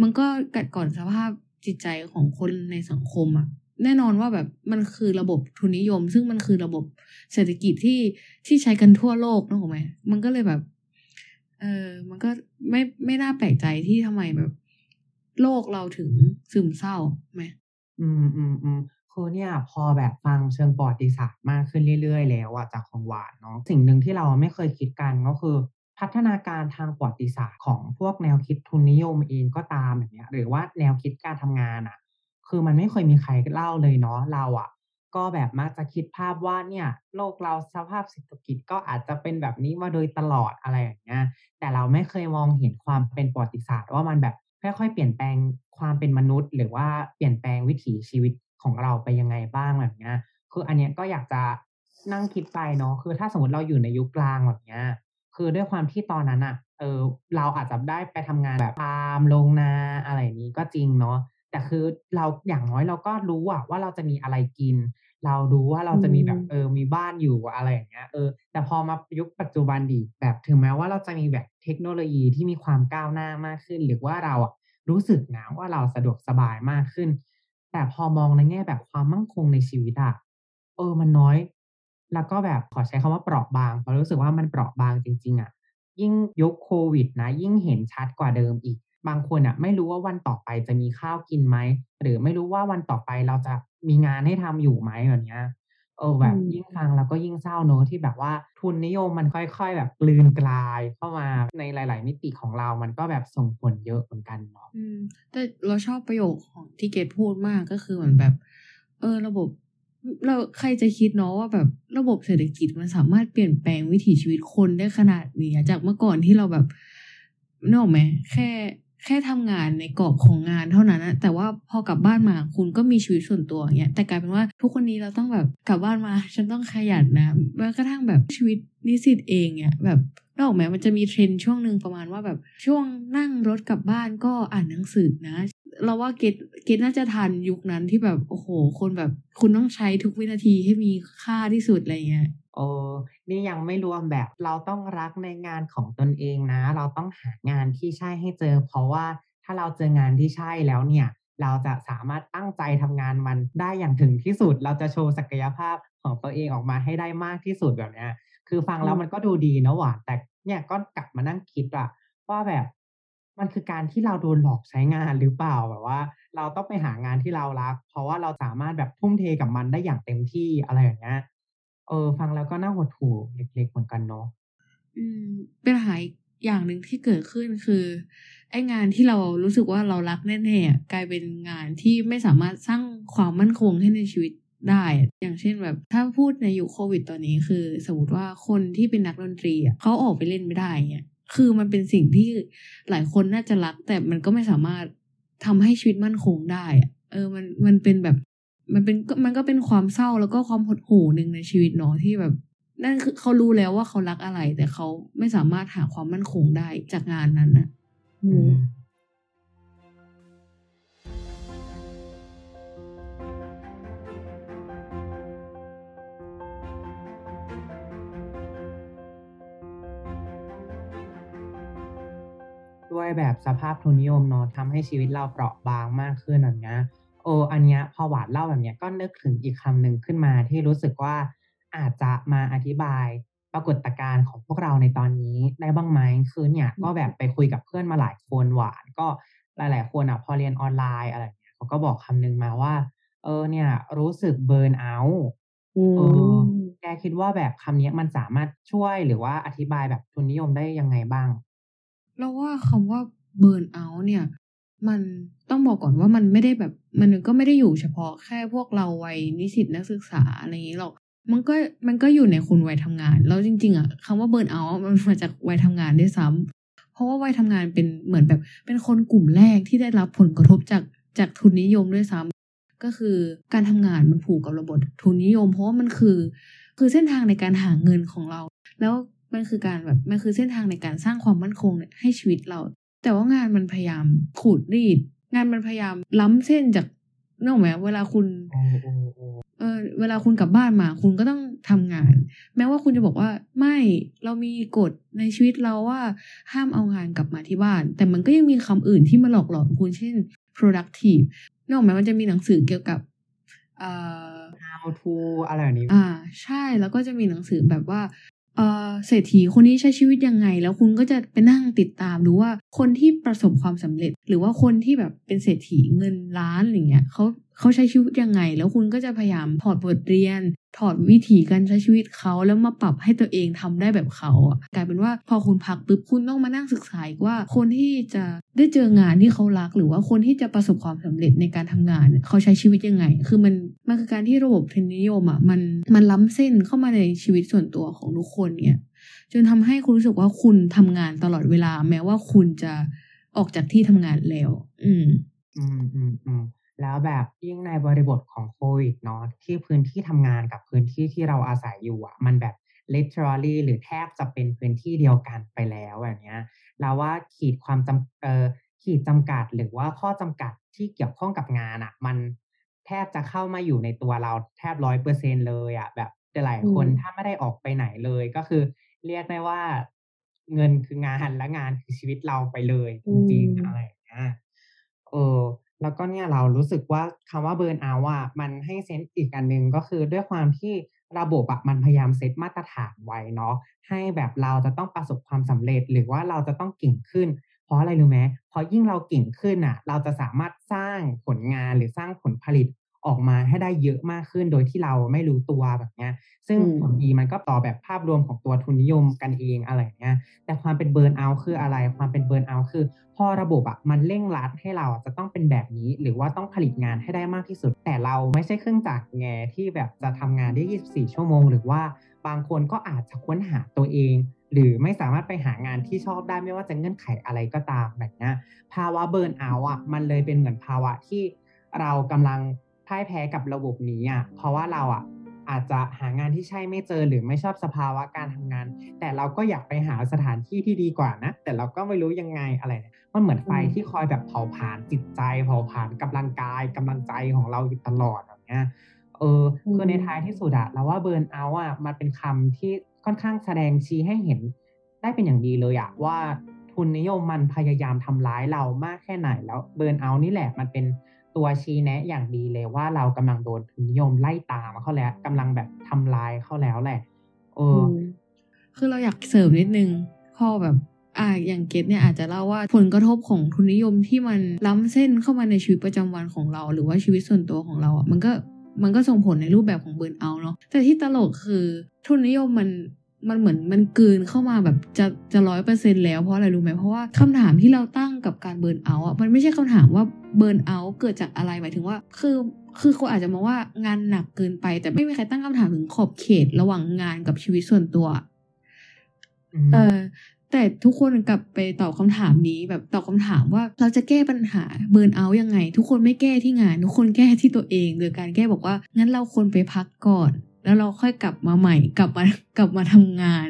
มันก็กัดกร่อนสภาพจิตใจของคนในสังคมอะแน่นอนว่าแบบมันคือระบบทุนนิยม ซึ่งมันคือระบบเศรษฐกิจที่ที่ใช้กันทั่วโลกนึกออกไหมมันก็เลยแบบ เออมันก็ไม่ไม่น่าแปลกใจที่ทำไมแบบ โลกเราถึงซึมเศร้าไหมอืมอืมอืมคือเนี่ยพอแบบฟังเชิงประวัติศาสตร์มากขึ้นเรื่อยๆ แล้วอะจากของหวานเนาะสิ่งหนึ่งที่เราไม่เคยคิดกันก็คือ พัฒนาการทางประวัติศาสตร์ของพวกแนวคิดทุนนิยมเองก็ตามอย่างเงี้ยหรือว่าแนวคิดการทำงานอะคือมันไม่เคยมีใครเล่าเลยเนาะเราอะก็แบบมักจะคิดภาพว่าเนี่ย โลกเราสภาพเศรษฐกิจก็อาจจะเป็นแบบนี้มาโดยตลอดอะไรอย่างเงี้ยแต่เราไม่เคยมองเห็นความเป็นประวัติศาสตร์ว่ามันแบบ ค่อยๆเปลี่ยนแปลงความเป็นมนุษย์ หรือว่าเปลี่ยนแปลงวิถีชีวิตของเราไปยังไงบ้างแบบเนี้ยคืออันเนี้ยก็อยากจะนั่งคิดไปเนาะคือถ้าสมมติเราอยู่ในยุคกลางแบบเนี้ยคือด้วยความที่ตอนนั้นอะเออเราอาจจะได้ไปทำงานแบบฟาร์มโรงนาอะไรนี้ก็จริงเนาะแต่คือเราอย่างน้อยเราก็รู้อะว่าเราจะมีอะไรกิน เรารู้ว่าเราจะมีแบบอืมเออมีบ้านอยู่อะไรอย่างเงี้ยเออแต่พอมายุคปัจจุบันดิแบบถึงแม้ว่าเราจะมีแบบเทคโนโลยีที่มีความก้าวหน้ามากขึ้น หรือว่าเราอะรู้สึกนะว่าเราสะดวกสบายมากขึ้น แต่พอมองในแง่แบบความมั่นคงในชีวิตอะเออมันน้อย แล้วก็แบบขอใช้คำว่าเปราะบางเพราะรู้สึกว่ามันเปราะบางจริงๆอะยิ่งยุคโควิดนะ ยิ่งเห็นชัดกว่าเดิมอีก บางคนอะไม่รู้ว่าวันต่อไปจะมีข้าวกินไหม หรือไม่รู้ว่าวันต่อไปเราจะมีงานให้ทำอยู่ไหมแบบเนี้ยเออแบบอืมยิ่งฟังแล้วก็ยิ่งเศร้าเนอะที่แบบว่าทุนนิยมมันค่อย ๆ แบบกลืนกลายเข้ามาในหลาย ๆ มิติของเรามันก็แบบส่งผลเยอะเหมือนกันเนาะอืมแต่เราชอบประโยคของที่เกดพูดมากก็คือเหมือนแบบ เออระบบเราใครจะคิดเนาะว่าแบบระบบเศรษฐกิจมันสามารถเปลี่ยนแปลงวิถีชีวิตคนได้ขนาดนี้อะจากเมื่อก่อนที่เราแบบนึกออกไหมแค่ แค่ทำงานในกรอบของงานเท่านั้นนะแต่ว่าพอกลับบ้านมาคุณก็มีชีวิตส่วนตัวอย่างเงี้ยแต่กลายเป็นว่าทุกคนนี้เราต้องแบบกลับบ้านมา ฉันต้องขยันนะแม้กระทั่งแบบชีวิตนิสิตเองเนี่ยแบบนออกไหมมันจะมีเทรนช่วงหนึ่งประมาณว่าแบบช่วงนั่งรถกลับบ้านก็อ่านหนังสือนะ เราว่าเกตเกตน่าจะทันยุคนั้นที่แบบโอ้โห คนแบบคุณต้องใช้ทุกวินาทีให้มีค่าที่สุดอะไรเงี้ยเออ นี่ยังไม่รวมแบบเราต้องรักในงานของตนเองนะ เราต้องหางานที่ใช่ให้เจอ เพราะว่าถ้าเราเจองานที่ใช่แล้วเนี่ย เราจะสามารถตั้งใจทำงานมันได้อย่างถึงที่สุด เราจะโชว์ศักยภาพของตัวเองออกมาให้ได้มากที่สุดแบบเนี้ย คือฟังแล้วมันก็ดูดีนะหวานแต่เนี่ยก็กลับมานั่งคิดอะว่าแบบมันคือการที่เราโดนหลอกใช้งานหรือเปล่าแบบว่า เราต้องไปหางานที่เรารัก เพราะว่าเราสามารถแบบทุ่มเทกับมันได้อย่างเต็มที่อะไรอย่างเงี้ย เออ ฟังแล้วก็น่าหดหู่เล็ก ๆ เหมือนกันเนาะอืมเป็นปัญหาอีกอย่างหนึ่งที่เกิดขึ้นคือไอ้งานที่เรารู้สึกว่าเรารักแน่ๆอะกลายเป็นงานที่ไม่สามารถสร้างความมั่นคงให้ในชีวิตได้ อย่างเช่นแบบถ้าพูดในยุคโควิดตอนนี้คือ สมมติว่าคนที่เป็นนักดนตรีอะเขาออกไปเล่นไม่ได้เนี่ยคือมันเป็นสิ่งที่หลายคนน่าจะรัก แต่มันก็ไม่สามารถทำให้ชีวิตมั่นคงได้อะเออมันมันเป็นแบบ มันเป็นก็มันก็เป็นความเศร้าแล้วก็ความหดหู่หนึ่งในชีวิตเนาะที่แบบ นั่นคือเขารู้แล้วว่าเขารักอะไร แต่เขาไม่สามารถหาความมั่นคงได้จากงานนั้นนะอืมด้วยแบบสภาพทุนนิยมเนาะทำให้ชีวิตเราเปราะบางมากขึ้นแบบเนี้ย โอ้อันเนี้ยพอหวานเล่าแบบเนี้ยก็นึกถึงอีกคำหนึ่งขึ้นมาที่รู้สึกว่าอาจจะมาอธิบายปรากฏการณ์ของพวกเราในตอนนี้ได้บ้างไหมคือเนี่ยก็แบบไปคุยกับเพื่อนมาหลายคนหวาน ก็หลาย ๆ คนอะพอเรียนออนไลน์อะไรเงี้ยเขาก็บอกคำนึงมาว่า เออเนี่ย รู้สึกเบิร์นเอาท์เออแกคิดว่าแบบคำนี้มันสามารถช่วยหรือว่าอธิบายแบบทุนนิยมได้ยังไงบ้าง เราว่าคำว่าเบิร์นเอาท์เนี่ย มันต้องบอกก่อนว่ามันไม่ได้แบบมันก็ไม่ได้อยู่เฉพาะแค่พวกเราวัยนิสิตนักศึกษาอะไรอย่างนี้หรอกมันก็มันก็อยู่ในคุณวัยทำงาน แล้วจริง ๆอะคำว่าเบิร์นเอาท์มันมาจากวัยทำงานด้วยซ้ำเพราะว่าวัยทำงานเป็นเหมือนแบบเป็นคนกลุ่มแรกที่ได้รับผลกระทบจากจากทุนนิยมด้วยซ้ำก็คือการทำงานมันผูกกับระบบทุนนิยม เพราะว่ามันคือ คือเส้นทางในการหาเงินของเรา แล้วมันคือการแบบมันคือเส้นทางในการสร้างความมั่นคงให้ชีวิตเรา แต่ว่างานมันพยายามขูดรีด งานมันพยายามล้ำเส้นจากนึกออกไหมเวลาคุณโอ้โอ้โอ้เออเวลาคุณกลับบ้านมา คุณก็ต้องทำงาน แม้ว่าคุณจะบอกว่าไม่เรามีกฎในชีวิตเราว่าห้ามเอางานกลับมาที่บ้าน แต่มันก็ยังมีคำอื่นที่มาหลอกหลอนคุณเช่น productive นึกออกไหมมันจะมีหนังสือเกี่ยวกับเอ่อ how to อะไรแบบนี้อ่า ใช่แล้วก็จะมีหนังสือแบบว่า เศรษฐีคนนี้ใช้ชีวิตยังไง แล้วคุณก็จะไปนั่งติดตามดูว่าคนที่ประสบความสำเร็จ หรือว่าคนที่แบบเป็นเศรษฐีเงินล้านอะไรเงี้ยเขา เขาใช้ชีวิตยังไง แล้วคุณก็จะพยายามถอดบทเรียน ถอดวิธีการใช้ชีวิตเขาแล้วมาปรับให้ตัวเองทำได้แบบเขาอะกลายเป็นว่าพอคุณพักปุ๊บคุณต้องมานั่งศึกษาอีกว่า คนที่จะได้เจองานที่เขารัก หรือว่าคนที่จะประสบความสำเร็จในการทำงานเขาใช้ชีวิตยังไง คือมันมันคือการที่ระบบทุนนิยมอะมันมันล้ำเส้นเข้ามาในชีวิตส่วนตัวของทุกคนเนี่ยจนทำให้คุณรู้สึกว่าคุณทำงานตลอดเวลา แม้ว่าคุณจะออกจากที่ทำงานแล้ว อืม อืมอืมอืม แล้วแบบยิ่งในบริบทของโควิดเนาะที่พื้นที่ทำงานกับพื้นที่ที่เราอาศัยอยู่อะมันแบบ literally หรือแทบจะเป็นพื้นที่เดียวกันไปแล้วแบบเนี้ยแล้วว่าขีดความจำเอ่อขีดจำกัดหรือว่าข้อจำกัดที่เกี่ยวข้องกับงานอะมันแทบจะเข้ามาอยู่ในตัวเราแทบร้อยเปอร์เซ็นเลยอะแบบแต่หลายคนอืมถ้าไม่ได้ออกไปไหนเลยก็คือ เรียกได้ว่าเงินคืองานและงานคือชีวิตเราไปเลยจริงๆอะไรอย่างเงี้ยเออ แล้วก็เนี่ยเรารู้สึกว่าคำว่าเบิร์นเอาว์อะมันให้เซนส์อีกอันหนึ่งก็คือด้วยความที่ระบบอะมันพยายามเซตมาตรฐานไว้เนาะให้แบบเราจะต้องประสบความสำเร็จหรือว่าเราจะต้องเก่งขึ้น เพราะอะไรรู้ไหมเพราะยิ่งเราเก่งขึ้นอะเราจะสามารถสร้างผลงานหรือสร้างผลผลิต ออกมาให้ได้เยอะมากขึ้นโดยที่เราไม่รู้ตัวแบบเนี้ย ซึ่งอืมผลดีมันก็ต่อแบบภาพรวมของตัวทุนนิยมกันเองอะไรอย่างเงี้ย แต่ความเป็นเบิร์นเอาท์คืออะไร ความเป็นเบิร์นเอาท์คือ พอระบบอะมันเร่งรัดให้เราอะจะต้องเป็นแบบนี้ หรือว่าต้องผลิตงานให้ได้มากที่สุด แต่เราไม่ใช่เครื่องจักรไงที่แบบจะทำงานได้ 24 ชั่วโมง หรือว่าบางคนก็อาจจะค้นหาตัวเองหรือไม่สามารถไปหางานที่ชอบได้ไม่ว่าจะเงื่อนไขอะไรก็ตามแบบเนี้ยภาวะเบิร์นเอาท์อะมันเลยเป็นเหมือนภาวะที่เรากำลัง พ่ายแพ้กับระบบนี้อะเพราะว่าเราอะอาจจะหางานที่ใช่ไม่เจอหรือไม่ชอบสภาวะการทำงาน แต่เราก็อยากไปหาสถานที่ที่ดีกว่านะ แต่เราก็ไม่รู้ยังไงอะไรเนี่ยมันเหมือนไฟอืมที่คอยแบบเผาผลาญจิตใจเผาผลาญกำลังกายกำลังใจของเราอยู่ตลอดแบบเนี้ยเอออมคือในท้ายที่สุดอะเราว่าเบิร์นเอาท์อะมันเป็นคำที่ค่อนข้างแสดงชี้ให้เห็น ได้เป็นอย่างดีเลยอะว่าทุนนิยมมันพยายามทำร้ายเรามากแค่ไหนแล้วเบิร์นเอาท์นี่แหละมันเป็น ตัวชี้แนะอย่างดีเลยว่าเรากำลังโดนทุนนิยมไล่ตามเขาแล้วกำลังแบบทำลายเขาแล้วแหละเออคือเราอยากเสริมนิดนึงพอแบบอ่าอย่างเกตเนี่ยอาจจะเล่าว่าผลกระทบของทุนนิยมที่มันล้ำเส้นเข้ามาในชีวิตประจำวันของเรา หรือว่าชีวิตส่วนตัวของเราอะมันก็มันก็ส่งผลในรูปแบบของเบิร์นเอาท์เนาะแต่ที่ตลกคือทุนนิยมมัน มันเหมือนมันกลืนเข้ามาแบบจะจะร้อยเปอร์เซ็นแล้วเพราะอะไรรู้ไหมเพราะว่าคำถามที่เราตั้งกับการเบิร์นเอาท์อะมันไม่ใช่คำถามว่าเบิร์นเอาท์เกิดจากอะไรหมายถึงว่า คือคือคนอาจจะมองว่างานหนักเกินไป แต่ไม่มีใครตั้งคำถามถึงขอบเขตระหว่างงานกับชีวิตส่วนตัวมเออแต่ทุกคนกลับไปตอบคำถามนี้แบบตอบคำถามว่าเราจะแก้ปัญหาเบิร์นเอาท์ยังไง ทุกคนไม่แก้ที่งาน ทุกคนแก้ที่ตัวเอง โดยการแก้บอกว่างั้นเราควรไปพักก่อน แล้วเราค่อยกลับมาใหม่ กลับมากลับมาทำงาน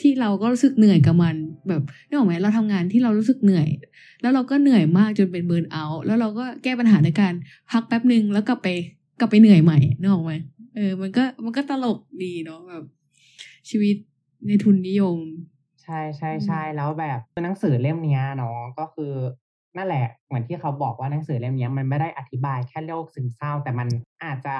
ที่เราก็รู้สึกเหนื่อยกับมัน แบบนึกออกไหมเราทำงานที่เรารู้สึกเหนื่อย แล้วเราก็เหนื่อยมากจนเป็นเบิร์นเอาท์แล้วเราก็แก้ปัญหาในการพักแป๊บหนึ่งแล้วกลับไปกลับไปเหนื่อยใหม่นึกออกไหมเออ มันก็มันก็ตลกดีเนาะแบบชีวิตในทุนนิยม ใช่ใช่อืมใช่แล้วแบบหนังสือเล่มเนี้ยเนาะก็คือนั่นแหละเหมือนที่เขาบอกว่าหนังสือเล่มเนี้ยมันไม่ได้อธิบายแค่โรคซึมเศร้า แต่มันอาจจะ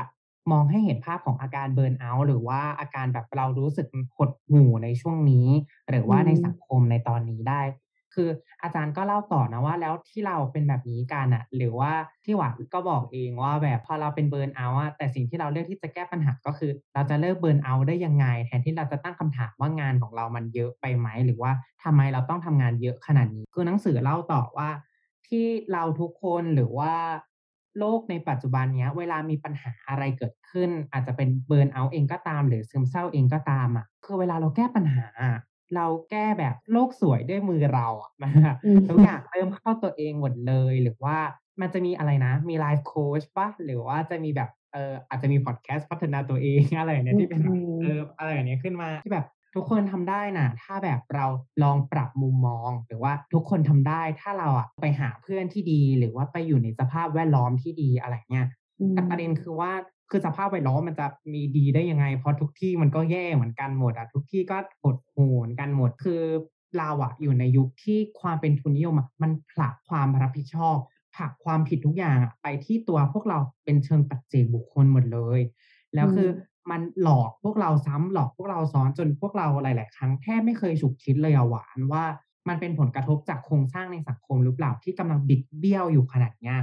มองให้เห็นภาพของอาการเบิร์นเอาท์หรือว่าอาการแบบเรารู้สึกหดหู่ในช่วงนี้ หรือว่าในสังคมในตอนนี้ได้ คืออาจารย์ก็เล่าต่อนะว่าแล้วที่เราเป็นแบบนี้กันอะหรือว่าที่หวานก็บอกเองว่าแบบพอเราเป็นเบิร์นเอาท์อะแต่สิ่งที่เราเลือกที่จะแก้ปัญหาก็คือ เราจะเลิกเบิร์นเอาท์ได้ยังไง แทนที่เราจะตั้งคำถามว่างานของเรามันเยอะไปไหมหรือว่าทำไมเราต้องทำงานเยอะขนาดนี้คือหนังสือเล่าต่อว่าที่เราทุกคนหรือว่า โลกในปัจจุบันเนี้ย เวลามีปัญหาอะไรเกิดขึ้น อาจจะเป็น burnout เองก็ตาม หรือซึมเศร้าเองก็ตามอะคือเวลาเราแก้ปัญหาอะเราแก้แบบโลกสวยด้วยมือเราอะอืมทุกอย่างเริ่มเข้าตัวเองหมดเลยหรือว่ามันจะมีอะไรนะ มี life coach ปะหรือว่าจะมีแบบเอออาจจะมีพอดแคสต์พัฒนาตัวเองอะไรอย่างเนี้ยที่เป็นแบบอืมเอออะไรอย่างเนี้ยขึ้นมาที่แบบ ทุกคนทำได้น่ะถ้าแบบเราลองปรับมุมมอง หรือว่าทุกคนทำได้ถ้าเราอะไปหาเพื่อนที่ดี หรือว่าไปอยู่ในสภาพแวดล้อมที่ดีอะไรเงี้ยแต่ประเด็นคือว่าคือสภาพแวดล้อมมันจะมีดีได้ยังไง เพราะทุกที่มันก็แย่เหมือนกันหมดอะทุกที่ก็หดหู่เหมือนกันหมดคือเราอะอยู่ในยุคที่ความเป็นทุนนิยมอะมันผลักความรับผิดชอบผลักความผิดทุกอย่างอะไปที่ตัวพวกเราเป็นเชิงปัจเจกบุคคลหมดเลย แล้วคือ มันหลอกพวกเราซ้ำหลอกพวกเราซ้อนจนพวกเราหลาย ๆ ครั้งแทบไม่เคยฉุกคิดเลยอะหวานว่ามันเป็นผลกระทบจากโครงสร้างในสังคมหรือเปล่าที่กำลังบิดเบี้ยวอยู่ขนาดเนี้ย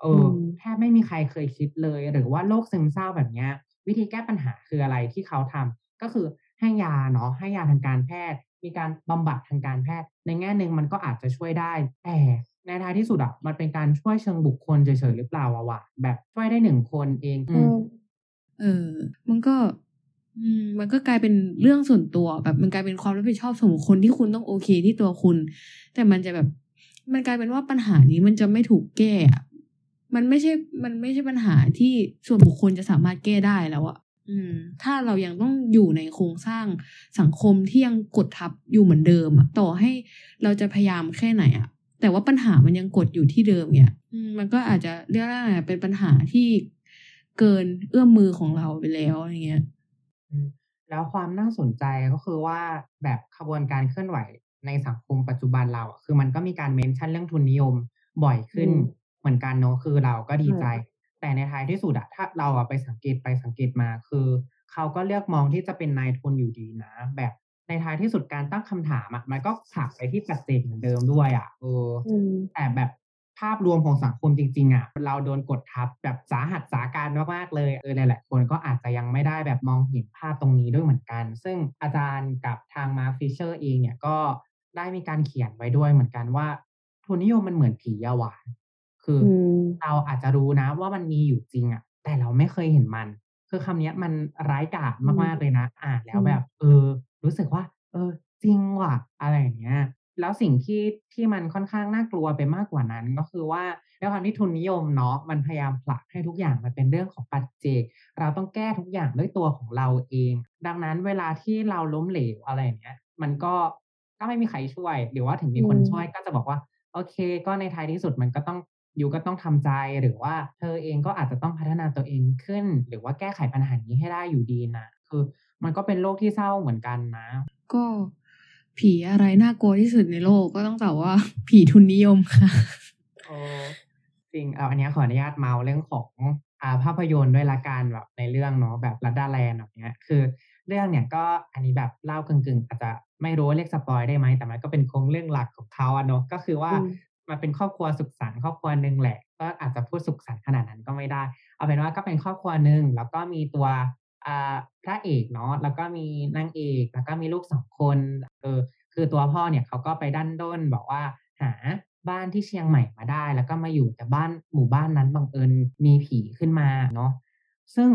เออแทบไม่มีใครเคยคิดเลย หรือว่าโรคซึมเศร้าแบบเนี้ย วิธีแก้ปัญหาคืออะไรที่เขาทำก็คือให้ยาเนาะให้ยาทางการแพทย์ มีการบำบัดทางการแพทย์ ในแง่หนึ่งมันก็อาจจะช่วยได้ แต่ในท้ายที่สุดอะมันเป็นการช่วยเชิงบุคคลเฉยๆหรือเปล่าวะวะแบบช่วยได้หนึ่งคนเองอ เออ มันก็อืมมันก็กลายเป็นเรื่องส่วนตัวแบบมันกลายเป็นความรับผิดชอบส่วนบุคคลที่คุณต้องโอเคที่ตัวคุณ แต่มันจะแบบ มันกลายเป็นว่าปัญหานี้มันจะไม่ถูกแก้อะมันไม่ใช่ มันไม่ใช่ปัญหาที่ส่วนบุคคลจะสามารถแก้ได้แล้วอะอืม ถ้าเรายังต้องอยู่ในโครงสร้างสังคมที่ยังกดทับอยู่เหมือนเดิมอะต่อให้เราจะพยายามแค่ไหนอะแต่ว่าปัญหามันยังกดอยู่ที่เดิมเนี่ยอืมมันก็อาจจะเรียกว่าไงเป็นปัญหาที่ เกินเอื้อมมือของเราไปแล้วอย่างเงี้ยอืมแล้วความน่าสนใจก็คือว่าแบบขบวนการเคลื่อนไหวในสังคมปัจจุบันเราอะคือมันก็มีการเมนชั่นเรื่องทุนนิยมบ่อยขึ้นอืมเหมือนกันเนอะคือเราก็ดีใจใช่แต่ในท้ายที่สุดอะถ้าเราอะไปสังเกตไปสังเกตมาคือเขาก็เลือกมองที่จะเป็นนายทุนอยู่ดีนะ แบบในท้ายที่สุดการตั้งคำถามอะมันก็ผลักไปที่ปัจเจกเหมือนเดิมด้วยอะเออแต่แบบ ภาพรวมของสังคมจริงๆอะเราโดนกดทับแบบสาหัสสากรรจ์มากๆเลยเออหลายๆคนก็อาจจะยังไม่ได้แบบมองเห็นภาพตรงนี้ด้วยเหมือนกัน ซึ่งอาจารย์กับทางมาร์คฟิชเชอร์เองเนี่ยก็ได้มีการเขียนไว้ด้วยเหมือนกันว่าทุนนิยมมันเหมือนผียาหวานคืออเราอาจจะรู้นะว่ามันมีอยู่จริงอะ แต่เราไม่เคยเห็นมัน คือคำเนี้ยมันร้ายกาจมากๆเลยนะ อ่านแล้วแบบ เออ รู้สึกว่า เออ จริงว่ะ อะไรอย่างเงี้ย แล้วสิ่งที่ที่มันค่อนข้างน่ากลัวไปมากกว่านั้น ก็คือว่าด้วยความที่ทุนนิยมเนาะมันพยายามผลักให้ทุกอย่างมันเป็นเรื่องของปัจเจก เราต้องแก้ทุกอย่างด้วยตัวของเราเอง ดังนั้นเวลาที่เราล้มเหลวอะไรอย่างเงี้ย มันก็ก็ไม่มีใครช่วย หรือว่าถึงมีคนอืมช่วยก็จะบอกว่า โอเค ก็ในท้ายที่สุดมันก็ต้องยูก็ต้องทำใจหรือว่าเธอเองก็อาจจะต้องพัฒนาตัวเองขึ้น หรือว่าแก้ไขปัญหานี้ให้ได้อยู่ดีนะคือ มันก็เป็นโลกที่เศร้าเหมือนกันนะ ก็ ผีอะไรน่ากลัวที่สุดในโลกก็ต้องตอบว่าผีทุนนิยมค่ะโอ้จริงเอาอันเนี้ยขออนุญาตเมาท์เรื่องของอ่าภาพยนตร์ด้วยละกันแบบในเรื่องเนาะแบบลัดดาแลนด์แบบเนี้ยคือ เรื่องเนี่ยก็อันนี้แบบเล่ากึ่งๆ อาจจะไม่รู้ว่าเรียก spoil ได้ไหมแต่มันก็เป็นโครงเรื่องหลักของเขาอะเนาะก็คือว่าอืมมันเป็นครอบครัวสุขสันต์ครอบครัวหนึ่งแหละ ก็อาจจะพูดสุขสันต์ขนาดนั้นก็ไม่ได้ เอาเป็นว่าก็เป็นครอบครัวหนึ่งแล้วก็มีตัวอ่าพระเอกเนาะแล้วก็มีนางเอก แล้วก็มีลูกสองคน เออคือตัวพ่อเนี่ยเขาก็ไปดันด้นบอกว่าหาบ้านที่เชียงใหม่มาได้ แล้วก็มาอยู่แต่บ้านหมู่บ้านนั้นบังเอิญมีผีขึ้นมาเนาะซึ่ง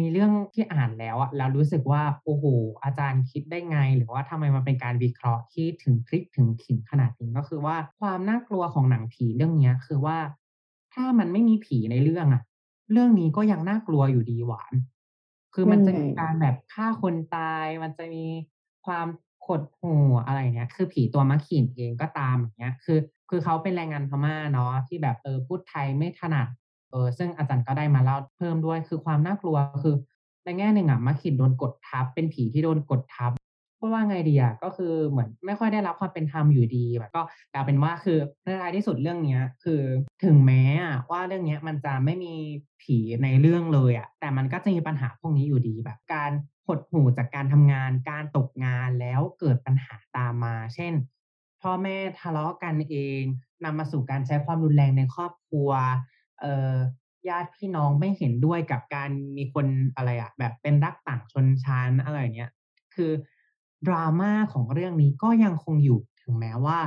มีเรื่องที่อ่านแล้วอะแล้วรู้สึกว่าโอ้โหอาจารย์คิดได้ไง หรือว่าทำไมมันเป็นการวิเคราะห์ที่ถึงพลิกถึงขิงขนาดนี้ก็คือว่าความน่ากลัวของหนังผีเรื่องเนี้ย คือว่า ถ้ามันไม่มีผีในเรื่องอะเรื่องนี้ก็ยังน่ากลัวอยู่ดีหวาน คือมันจะมีการแบบฆ่าคนตาย มันจะมีความ ขดหูอะไรเนี้ย คือผีตัวมะขินเองก็ตามอย่างเงี้ย คือ คือเขาเป็นแรงงานพม่าเนาะที่แบบเออพูดไทยไม่ถนัดเออซึ่งอาจารย์ก็ได้มาเล่าเพิ่มด้วย คือความน่ากลัวคือในแง่หนึ่งอะมะขินโดนกดทับ เป็นผีที่โดนกดทับพูดว่าไงดีอะก็คือเหมือนไม่ค่อยได้รับความเป็นธรรมอยู่ดีแบบก็แต่เป็นว่าคือในท้ายที่สุดเรื่องเนี้ย คือถึงแม้อะว่าเรื่องเนี้ยมันจะไม่มีผีในเรื่องเลยอะแต่มันก็จะมีปัญหาพวกนี้อยู่ดีแบบการ หดหู่จากการทำงาน การตกงานแล้วเกิดปัญหาตามมา เช่น พ่อแม่ทะเลาะกันเองนำมาสู่การใช้ความรุนแรงในครอบครัว เอ่อญาติพี่น้องไม่เห็นด้วยกับการมีคนอะไรอะแบบเป็นรักต่างชนชั้นอะไรเงี้ยคือดราม่าของเรื่องนี้ก็ยังคงอยู่ถึงแม้ว่า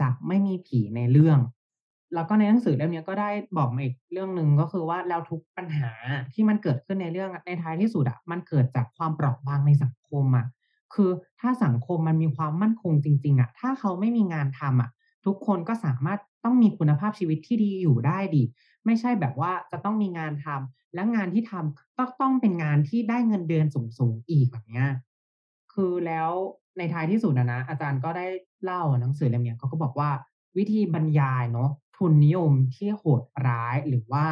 จะไม่มีผีในเรื่อง แล้วก็ในหนังสือเล่มนี้ก็ได้บอกมาอีกเรื่องหนึ่งก็คือว่าแล้วทุกปัญหาที่มันเกิดขึ้นในเรื่องในท้ายที่สุดอะมันเกิดจากความเปราะบางในสังคมอะคือถ้าสังคมมันมีความมั่นคงจริง ๆอะถ้าเขาไม่มีงานทำอะทุกคนก็สามารถต้องมีคุณภาพชีวิตที่ดีอยู่ได้ดี ไม่ใช่แบบว่าจะต้องมีงานทำและงานที่ทำก็ต้องเป็นงานที่ได้เงินเดือนสูงๆอีกแบบเนี้ยคือแล้วในท้ายที่สุดนะนะอาจารย์ก็ได้เล่าหนังสือเล่มนี้เขาก็บอกว่าวิธีบรรยายเนาะ ทุนนิยมที่โหดร้ายหรือว่า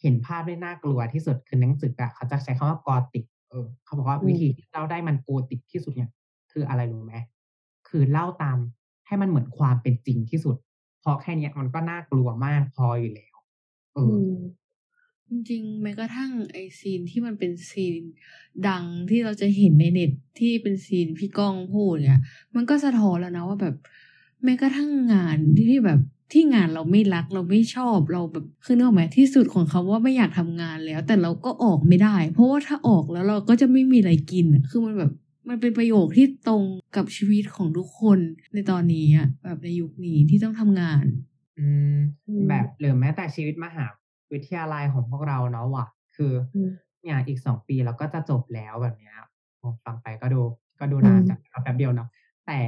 เห็นภาพได้น่ากลัวที่สุดคือหนังสืออะเขาจะใช้คำว่ากอติกเออเขาบอกว่าวิธีที่เล่าได้มันโกติกที่สุดเนี่ย คืออะไรรู้ไหมคือเล่าตามให้มันเหมือนความเป็นจริงที่สุด เพราะแค่เนี้ยมันก็น่ากลัวมากพออยู่แล้วเออจริงๆแม้กระทั่งไอ้ scene ที่มันเป็น scene ดังที่เราจะเห็นในเน็ตที่เป็น scene พี่ก้องพูดเนี่ย มันก็สะท้อนแล้วนะว่าแบบ แม้กระทั่งงานที่แบบ ที่งานเราไม่รักเราไม่ชอบเราแบบคือนึกออกไหมที่สุดของเขาว่าไม่อยากทำงานแล้ว แต่เราก็ออกไม่ได้ เพราะว่าถ้าออกแล้วเราก็จะไม่มีอะไรกินอะคือมันแบบมันเป็นประโยคที่ตรงกับชีวิตของทุกคนในตอนนี้อะแบบในยุคนี้ที่ต้องทำงานอืมอืมแบบหรือแม้แต่ชีวิตมหาวิทยาลัยของพวกเราเนาะว่ะ คืออมเนี่ยอีกสองปีเราก็จะจบแล้วแบบเนี้ยโอ้ฟังไปก็ดูก็ดูนานอืมจังเอาแป๊บเดียวเนาะแต่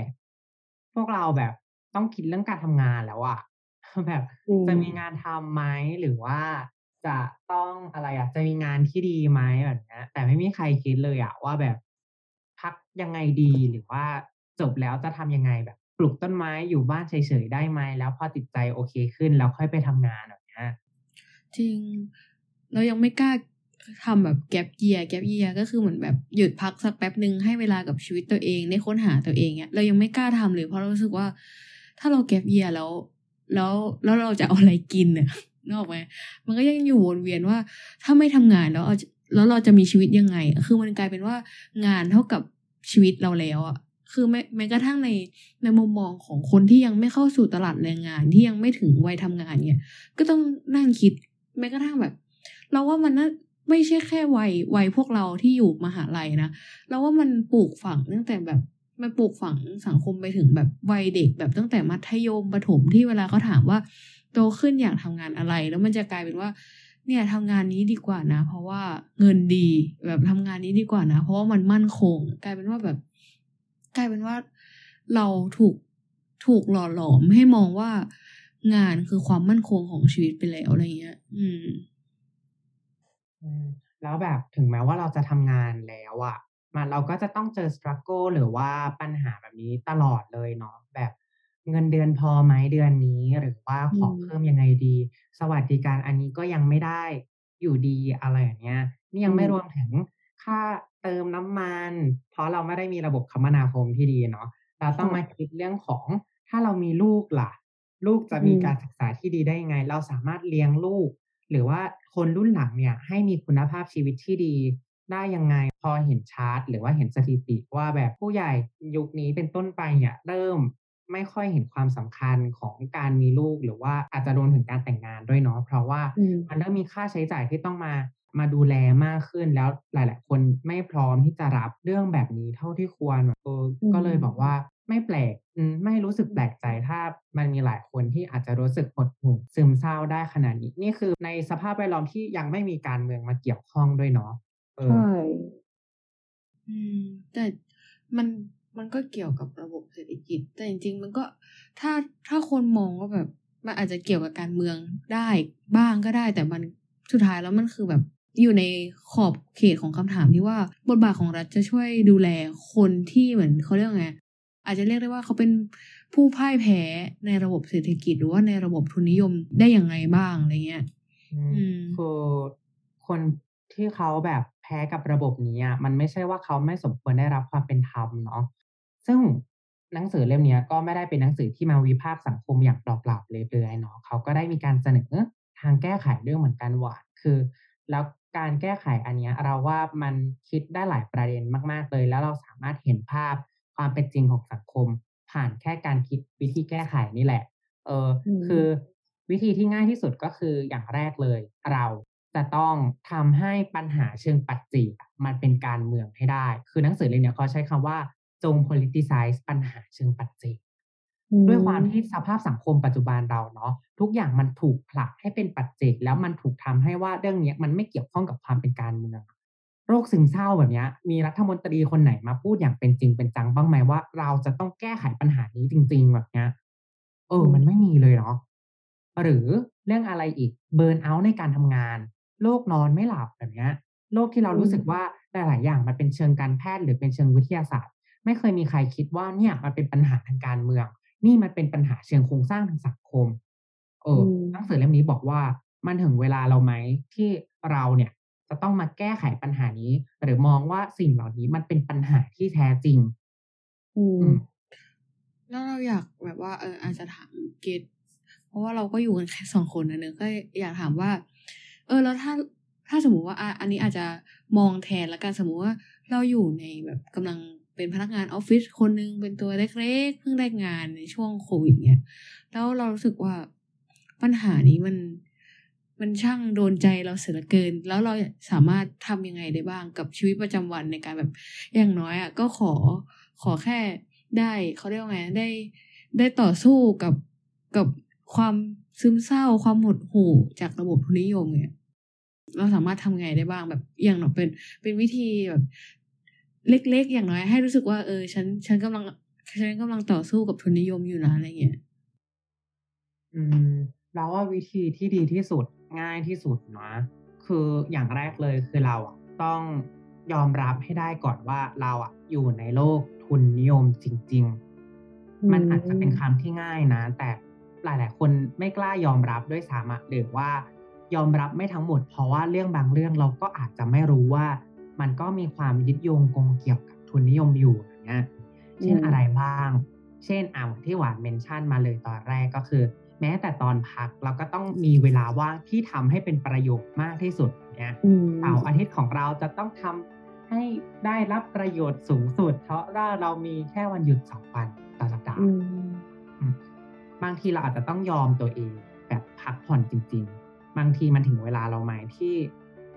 พวกเราแบบต้องคิดเรื่องการทำงานแล้วอะ แบบอืมจะมีงานทำไหมหรือว่าจะต้องอะไรอะจะมีงานที่ดีไหมแบบเนี้ยแต่ไม่มีใครคิดเลยอะว่าแบบพักยังไงดีหรือว่าจบแล้วจะทำยังไงแบบ ปลูกต้นไม้อยู่บ้านเฉยๆได้ไหมแล้วพอจิตใจโอเคขึ้นแล้วค่อยไปทำงานแบบเนี้ยจริงเรายังไม่กล้าทำแบบแก p เยียแก p เยียก็คือเหมือนแบบหยุดพักสักแป๊บหนึ่งให้เวลากับชีวิตตัวเองได้ค้นหาตัวเองเนี่ยเรายังไม่กล้าทำเลยเพราะเรารู้สึกว่า ถ้าเราแก p เยียแล้ว แล้วแล้วเราจะเอาอะไรกินเนี่ยนึกออกไหมมันก็ยังอยู่วนเวียนว่า ถ้าไม่ทำงานแล้วเอาแล้วเราจะมีชีวิตยังไง คือมันกลายเป็นว่างานเท่ากับชีวิตเราแล้วอะคือแม้แม้กระทั่งในในมุมมองของคนที่ยังไม่เข้าสู่ตลาดแรงงานที่ยังไม่ถึงวัยทำงานเนี่ย ก็ต้องนั่งคิด แม้กระทั่งแบบ เราว่ามันน่าไม่ใช่แค่วัยวัยพวกเราที่อยู่มหาลัยนะเราว่ามันปลูกฝังตั้งแต่แบบ มันปลูกฝังสังคมไปถึงแบบวัยเด็กแบบตั้งแต่มัธยมประถมที่เวลาเขาถามว่าโตขึ้นอยากทำงานอะไร แล้วมันจะกลายเป็นว่า เนี่ยทำงานนี้ดีกว่านะ เพราะว่าเงินดีแบบทำงานนี้ดีกว่านะ เพราะว่ามันมั่นคง กลายเป็นว่าแบบ กลายเป็นว่าเราถูกถูกหล่อหลอมให้มองว่างานคือความมั่นคงของชีวิตไปแล้วอะไรเงี้ย อืมอืมแล้วแบบถึงแม้ว่าเราจะทำงานแล้วอะ มันเราก็จะต้องเจอ struggle หรือว่าปัญหาแบบนี้ตลอดเลยเนาะแบบเงินเดือนพอไหมเดือนนี้หรือว่าขออืมเพิ่มยังไงดี สวัสดิการอันนี้ก็ยังไม่ได้อยู่ดีอะไรอย่างเงี้ย นี่ยังไม่รวมถึงค่าเติมน้ำมัน เพราะเราไม่ได้มีระบบคมนาคมที่ดีเนาะเราต้องมาคิดเรื่องของถ้าเรามีลูกล่ะ ลูกจะมีอืมการศึกษาที่ดีได้ยังไง เราสามารถเลี้ยงลูก หรือว่าคนรุ่นหลังเนี่ย ให้มีคุณภาพชีวิตที่ดี ได้ยังไงพอเห็นชาร์ตหรือว่าเห็นสถิติว่าแบบผู้ใหญ่ยุคนี้เป็นต้นไปเนี่ยเริ่มไม่ค่อยเห็นความสำคัญของการมีลูกหรือว่าอาจจะโดนถึงการแต่งงานด้วยเนาะเพราะว่าอืมมันเริ่มมีค่าใช้จ่ายที่ต้องมามาดูแลมากขึ้นแล้วหลาย ๆ คนไม่พร้อมที่จะรับเรื่องแบบนี้เท่าที่ควรเอออมก็เลยบอกว่าไม่แปลกอืมไม่รู้สึกแปลกใจถ้ามันมีหลายคนที่อาจจะรู้สึกหดหู่ซึมเศร้าได้ขนาดนี้ นี่คือในสภาพแวดล้อมที่ยังไม่มีการเมืองมาเกี่ยวข้องด้วยเนาะเออ ใช่อืมแต่มันมันก็เกี่ยวกับระบบเศรษฐกิจ แต่จริง ๆ มันก็ถ้าถ้าคนมองว่าแบบ มันอาจจะเกี่ยวกับการเมืองได้บ้างก็ได้ แต่มันสุดท้ายแล้วมันคือแบบอยู่ในขอบเขตของคำถามที่ว่าบทบาทของรัฐจะช่วยดูแลคนที่เหมือนเขาเรียกว่าไงอาจจะเรียกได้ว่าเขาเป็นผู้พ่ายแพ้ในระบบเศรษฐกิจหรือว่าในระบบทุนนิยมได้อย่างไรบ้างอะไรเงี้ยอืมอืมคือคนที่เขาแบบแพ้กับระบบนี้อะมันไม่ใช่ว่าเขาไม่สมควรได้รับความเป็นธรรมเนาะซึ่งหนังสือเล่มนี้ก็ไม่ได้เป็นหนังสือที่มาวิพากษ์สังคมอย่างเปล่าๆเลยๆเนาะเขาก็ได้มีการเสนอทางแก้ไขด้วยเหมือนกันว่าคือ แล้วการแก้ไขอันนี้เราว่ามันคิดได้หลายประเด็นมากๆเลย แล้วเราสามารถเห็นภาพความเป็นจริงของสังคม ผ่านแค่การคิดวิธีแก้ไขนี่แหละ เออคือวิธีที่ง่ายที่สุดก็คืออย่างแรกเลย เรา จะต้องทำให้ปัญหาเชิงปัจจิมันเป็นการเมืองให้ได้ คือหนังสือเล่มนี้เขาใช้คำว่าจง politicize ปัญหาเชิงปัจจิด้วยความที่สภาพสังคมปัจจุบันเราเนาะทุกอย่างมันถูกผลักให้เป็นปัจเจกแล้วมันถูกทำให้ว่าเรื่องนี้มันไม่เกี่ยวข้องกับความเป็นการเมืองโรคซึมเศร้าแบบนี้มีรัฐมนตรีคนไหนมาพูดอย่างเป็นจริงเป็นจังบ้างไหมว่า เราจะต้องแก้ไขปัญหานี้จริง ๆ แบบนี้เออ มันไม่มีเลยเนาะหรือเรื่องอะไรอีกเบิร์นเอาท์ในการทำงาน โรคนอนไม่หลับแบบนี้โรคที่เรารู้สึกว่าหลาย ๆ อย่างมันเป็นเชิงการแพทย์หรือเป็นเชิงวิทยาศาสตร์ ไม่เคยมีใครคิดว่าเนี่ยมันเป็นปัญหาทางการเมือง นี่มันเป็นปัญหาเชิงโครงสร้างทางสังคมเออหนังสือเล่มนี้บอกว่ามันถึงเวลาเราไหมที่เราเนี่ยจะต้องมาแก้ไขปัญหานี้ หรือมองว่าสิ่งเหล่านี้มันเป็นปัญหาที่แท้จริง อืมแล้วเราอยากแบบว่าเอออาจจะถามเกตเพราะว่าเราก็อยู่กันแค่สองคนนะเนอะก็อยากถามว่า เออแล้วถ้าถ้าสมมติว่าอะอันนี้อาจจะมองแทนแล้วกันสมมติว่าเราอยู่ในแบบกำลังเป็นพนักงานออฟฟิศคนนึงเป็นตัวเล็กๆเพิ่งได้งานในช่วงโควิดเนี่ยแล้วเรารู้สึกว่าปัญหานี้มันมันช่างโดนใจเราเสียเกิน แล้วเราสามารถทำยังไงได้บ้างกับชีวิตประจำวันในการแบบอย่างน้อยอะก็ขอขอแค่ได้เขาเรียกว่าไงได้ได้ต่อสู้กับกับความซึมเศร้าความหดหู่จากระบบทุนนิยมเนี่ย เราสามารถทำไงได้บ้างแบบอย่างเราเป็นเป็นวิธีแบบเล็กๆ อย่างน้อยให้รู้สึกว่าเออ ฉัน ฉันกำลังฉันกำลังต่อสู้กับทุนนิยมอยู่นะอะไรเงี้ยอืมเราว่าวิธีที่ดีที่สุดง่ายที่สุดนะคืออย่างแรกเลยคือเราอะต้องยอมรับให้ได้ก่อนว่าเราอะอยู่ในโลกทุนนิยมจริง ๆ มันอาจจะเป็นคำที่ง่ายนะ แต่หลาย ๆ คนไม่กล้ายอมรับด้วยซ้ำหรือว่า ยอมรับไม่ทั้งหมด เพราะว่าเรื่องบางเรื่องเราก็อาจจะไม่รู้ว่า มันก็มีความยึดโยงกงเกี่ยวกับทุนนิยมอยู่อย่างเงี้ยเช่นอะไรบ้าง เช่นอ่าที่หวานเมนชั่นมาเลยตอนแรกก็คือ แม้แต่ตอนพักเราก็ต้องมีเวลาว่างที่ทำให้เป็นประโยชน์มากที่สุดเนี่ยเสาร์อาทิตย์ของเราจะต้องทำให้ได้รับประโยชน์สูงสุด เพราะว่าเรามีแค่วันหยุดสองวันต่อสัปดาห์บางทีเราอาจจะต้องยอมตัวเองแบบพักผ่อนจริง ๆ บางทีมันถึงเวลาเราไหมที่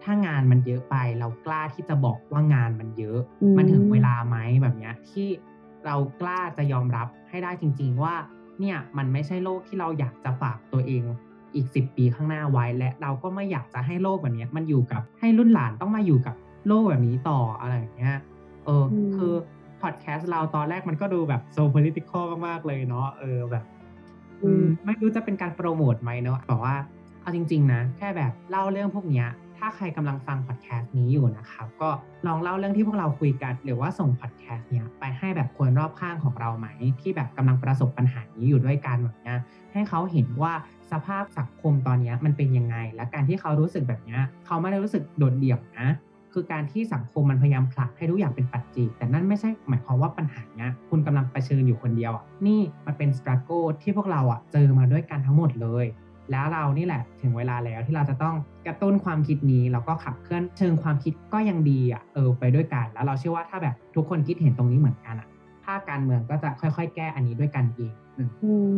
ถ้างานมันเยอะไปเรากล้าที่จะบอกว่างานมันเยอะ มันถึงเวลาไหมแบบเนี้ยที่เรากล้าจะยอมรับให้ได้จริง ๆ ว่า เนี่ยมันไม่ใช่โลกที่เราอยากจะฝากตัวเองอีกสิบปีข้างหน้าไว้ และเราก็ไม่อยากจะให้โลกแบบนี้มันอยู่กับให้รุ่นหลานต้องมาอยู่กับโลกแบบนี้ต่ออะไรอย่างเงี้ยเออคือพอดแคสต์เราตอนแรกมันก็ดูแบบโซ political มาก ๆ เลยเนาะเออแบบ ไม่รู้จะเป็นการโปรโมทไหมเนาะบอกว่า เอาจริง ๆ นะ แค่แบบเล่าเรื่องพวกนี้ถ้าใครกำลังฟังพอดแคสต์นี้อยู่นะครับ ก็ลองเล่าเรื่องที่พวกเราคุยกัน หรือว่าส่งพอดแคสต์เนี้ยไปให้แบบคนรอบข้างของเราไหม ที่แบบกำลังประสบปัญหานี้อยู่ด้วยกันแบบเนี้ยให้เขาเห็นว่าสภาพสังคมตอนนี้มันเป็นยังไง และการที่เขารู้สึกแบบนี้เขาไม่ได้รู้สึกโดดเดี่ยวนะ คือการที่สังคมมันพยายามผลักให้ทุกอย่างเป็นปัจจิแต่นั่นไม่ใช่หมายความว่าปัญหาเนี้ยคุณกำลังเผชิญอยู่คนเดียวอะนี่มันเป็นสตรัคโกที่พวกเราอะเจอมาด้วยกันทั้งหมดเลย แล้วเรานี่แหละถึงเวลาแล้วที่เราจะต้องกระตุ้นความคิดนี้แล้วก็ขับเคลื่อนเชิงความคิดก็ยังดีอะเออไปด้วยกัน แล้วเราเชื่อว่าถ้าแบบทุกคนคิดเห็นตรงนี้เหมือนกันอะภาคการเมืองก็จะค่อย ๆ แก้อันนี้ด้วยกันเองอืม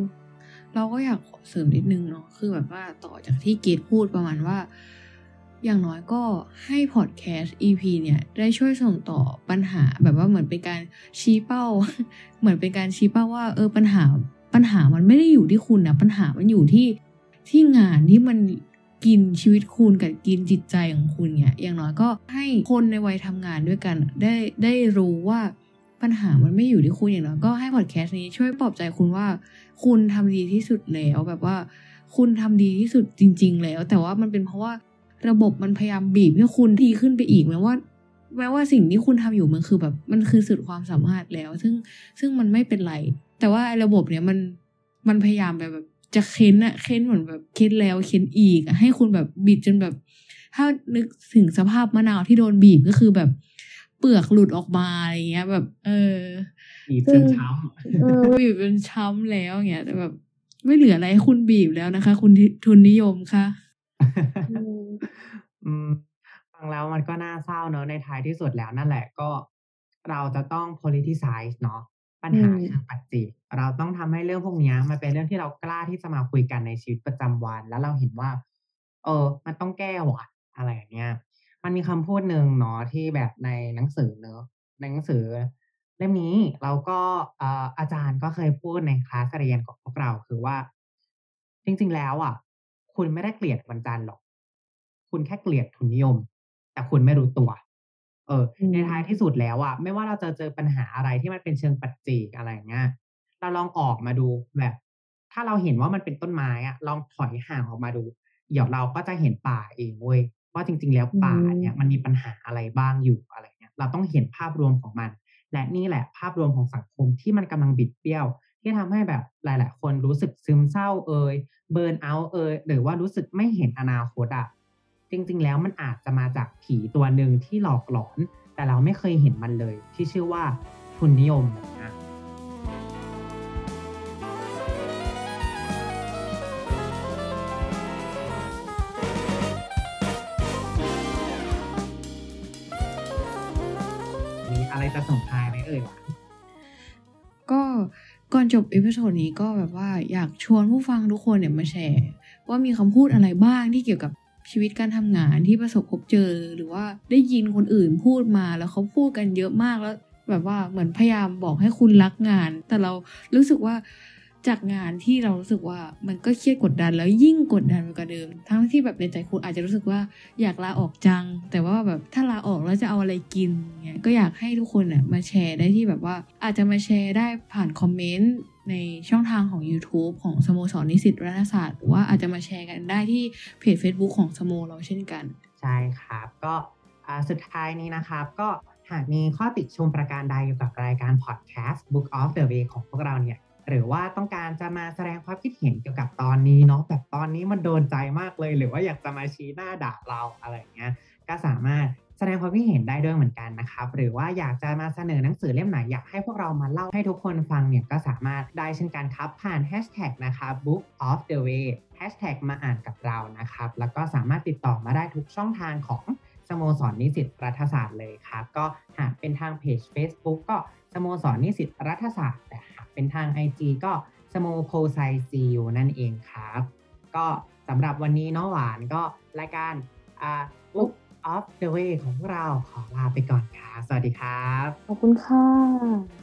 เราก็อยากเสริมนิดนึงเนาะคือแบบว่าต่อจากที่เกดพูดประมาณว่า อย่างน้อยก็ให้พอดแคสต์ EP เนี่ย ได้ช่วยส่งต่อปัญหาแบบว่าเหมือนเป็นการชี้เป้า เหมือนเป็นการชี้เป้าว่า เออปัญหาปัญหามันไม่ได้อยู่ที่คุณนะปัญหามันอยู่ที่ ที่งานที่มันกินชีวิตคุณกับกินจิตใจของคุณเนี่ยอย่างน้อยก็ให้คนในวัยทำงานด้วยกันได้ได้รู้ว่าปัญหามันไม่อยู่ที่คุณอย่างน้อยก็ให้พอดแคสต์นี้ช่วยปลอบใจคุณว่า คุณทำดีที่สุดแล้วแบบว่า คุณทำดีที่สุดจริง ๆ แล้ว แต่ว่ามันเป็นเพราะว่าระบบมันพยายามบีบให้คุณดีขึ้นไปอีกแม้ว่าแม้ว่าสิ่งที่คุณทำอยู่มันคือแบบมันคือสุดความสามารถแล้ว ซึ่งซึ่งมันไม่เป็นไร แต่ว่าระบบเนี้ยมันมันพยายามแบบ จะเค้นอะเค้นเหมือนแบบเค้นแล้วเค้นอีกอะให้คุณแบบบีบจนแบบ ถ้านึกถึงสภาพมะนาวที่โดนบีบก็คือแบบเปลือกหลุดออกมาอะไรเงี้ย แบบ เออบีบจซึ่นงช้เออบีบเป็นช้ำแล้วอย่างเงี้ยแต่แบบ ไม่เหลืออะไรให้คุณบีบแล้วนะคะ คุณทุนนิยมค่ะำอืมอืมฟังแล้วมันก็น่าเศร้าเนอะในท้ายที่สุดแล้วนั่นแหละก็เราจะต้อง politicize เนาะ ปัญหาอืมเชิงปัจจิเราต้องทำให้เรื่องพวกเนี้ยมันเป็นเรื่องที่เรากล้าที่จะมาคุยกันในชีวิตประจำวัน แล้วเราเห็นว่า เออ มันต้องแก้ว่ะ อะไรอย่างเงี้ย มันมีคำพูดหนึ่งเนาะที่แบบในหนังสือเนอะในหนังสือเล่มนี้เราก็เอ่ออาจารย์ก็เคยพูดในคลาสเรียนของพวกเราคือว่า จริง ๆ แล้วอะ คุณไม่ได้เกลียดวันจันทร์หรอก คุณแค่เกลียดทุนนิยม แต่คุณไม่รู้ตัว เอออืมในท้ายที่สุดแล้วอะไม่ว่าเราจะเจอปัญหาอะไรที่มันเป็นเชิงปัจเจกอะไรอย่างเงี้ยเราลองออกมาดูแบบ ถ้าเราเห็นว่ามันเป็นต้นไม้อะลองถอยห่างออกมาดู เดี๋ยวเราก็จะเห็นป่าเองเว้ยว่าจริง ๆ แล้วป่าเนี่ยมันมีปัญหาอะไรบ้างอยู่อะไรเงี้ย เราต้องเห็นภาพรวมของมัน และนี่แหละภาพรวมของสังคมที่มันกำลังบิดเบี้ยว ที่ทำให้แบบหลาย ๆ คนรู้สึกซึมเศร้าเอ่ยเบิร์นเอาท์เอ่ยหรือว่ารู้สึกไม่เห็นอนาคตอะ จริง ๆ แล้วมันอาจจะมาจากผีตัวหนึ่งที่หลอกหลอน แต่เราไม่เคยเห็นมันเลย ที่ชื่อว่าทุนนิยมนะมีอะไรจะส่งท้ายไหมเอ่ยก็ก่อนจบ episode นี้ก็แบบว่าอยากชวนผู้ฟังทุกคนเนี่ยมาแชร์ ว่ามีคำพูดอะไรบ้างที่เกี่ยวกับ ชีวิตการทำงานที่ประสบพบเจอ หรือว่าได้ยินคนอื่นพูดมาแล้วเขาพูดกันเยอะมากแล้ว แบบว่าเหมือนพยายามบอกให้คุณรักงาน แต่เรารู้สึกว่า จากงานที่เรารู้สึกว่ามันก็เครียดกดดันแล้วยิ่งกดดันไปกว่าเดิม ทั้งที่แบบในใจคุณอาจจะรู้สึกว่าอยากลาออกจัง แต่ว่าแบบถ้าลาออกแล้วจะเอาอะไรกินเงี้ยก็อยากให้ทุกคนเนี่ยมาแชร์ได้ที่แบบว่า อาจจะมาแชร์ได้ผ่านคอมเมนต์ในช่องทางของ YouTube ของสโมสรนิสิตรัฐศาสตร์หรือว่าอาจจะมาแชร์กันได้ที่เพจ Facebook ของสโมเราเช่นกัน ใช่ครับก็สุดท้ายนี้นะครับก็หากมีข้อติชมประการใดเกี่ยวกับรายการพอดแคสต์ Book of the Way ของพวกเราเนี่ย หรือว่าต้องการจะมาแสดงความคิดเห็นเกี่ยวกับตอนนี้เนาะแบบตอนนี้มันโดนใจมากเลย หรือว่าอยากจะมาชี้หน้าด่าเราอะไรเงี้ยก็สามารถแสดงความคิดเห็นได้ด้วยเหมือนกันนะครับ หรือว่าอยากจะมาเสนอหนังสือเล่มไหนอยากให้พวกเรามาเล่าให้ทุกคนฟังเนี่ยก็สามารถได้เช่นกันครับ ผ่านแฮชแท็กนะครับ book of the way แฮชแท็กมาอ่านกับเรานะครับ แล้วก็สามารถติดต่อมาได้ทุกช่องทางของสโมสรนิสิตรัฐศาสตร์เลยครับ ก็หากเป็นทางเพจ Facebook ก็ สโมสรนิสิตรัฐศาสตร์แต่หากเป็นทาง IG ก็สโมโพไซซีูนั่นเองครับ ก็สำหรับวันนี้เน้องหวานก็รายการอ่าอุ๊บออฟเดอะเวของเราขอลาไปก่อนค่ะ สวัสดีครับ ขอบคุณค่ะ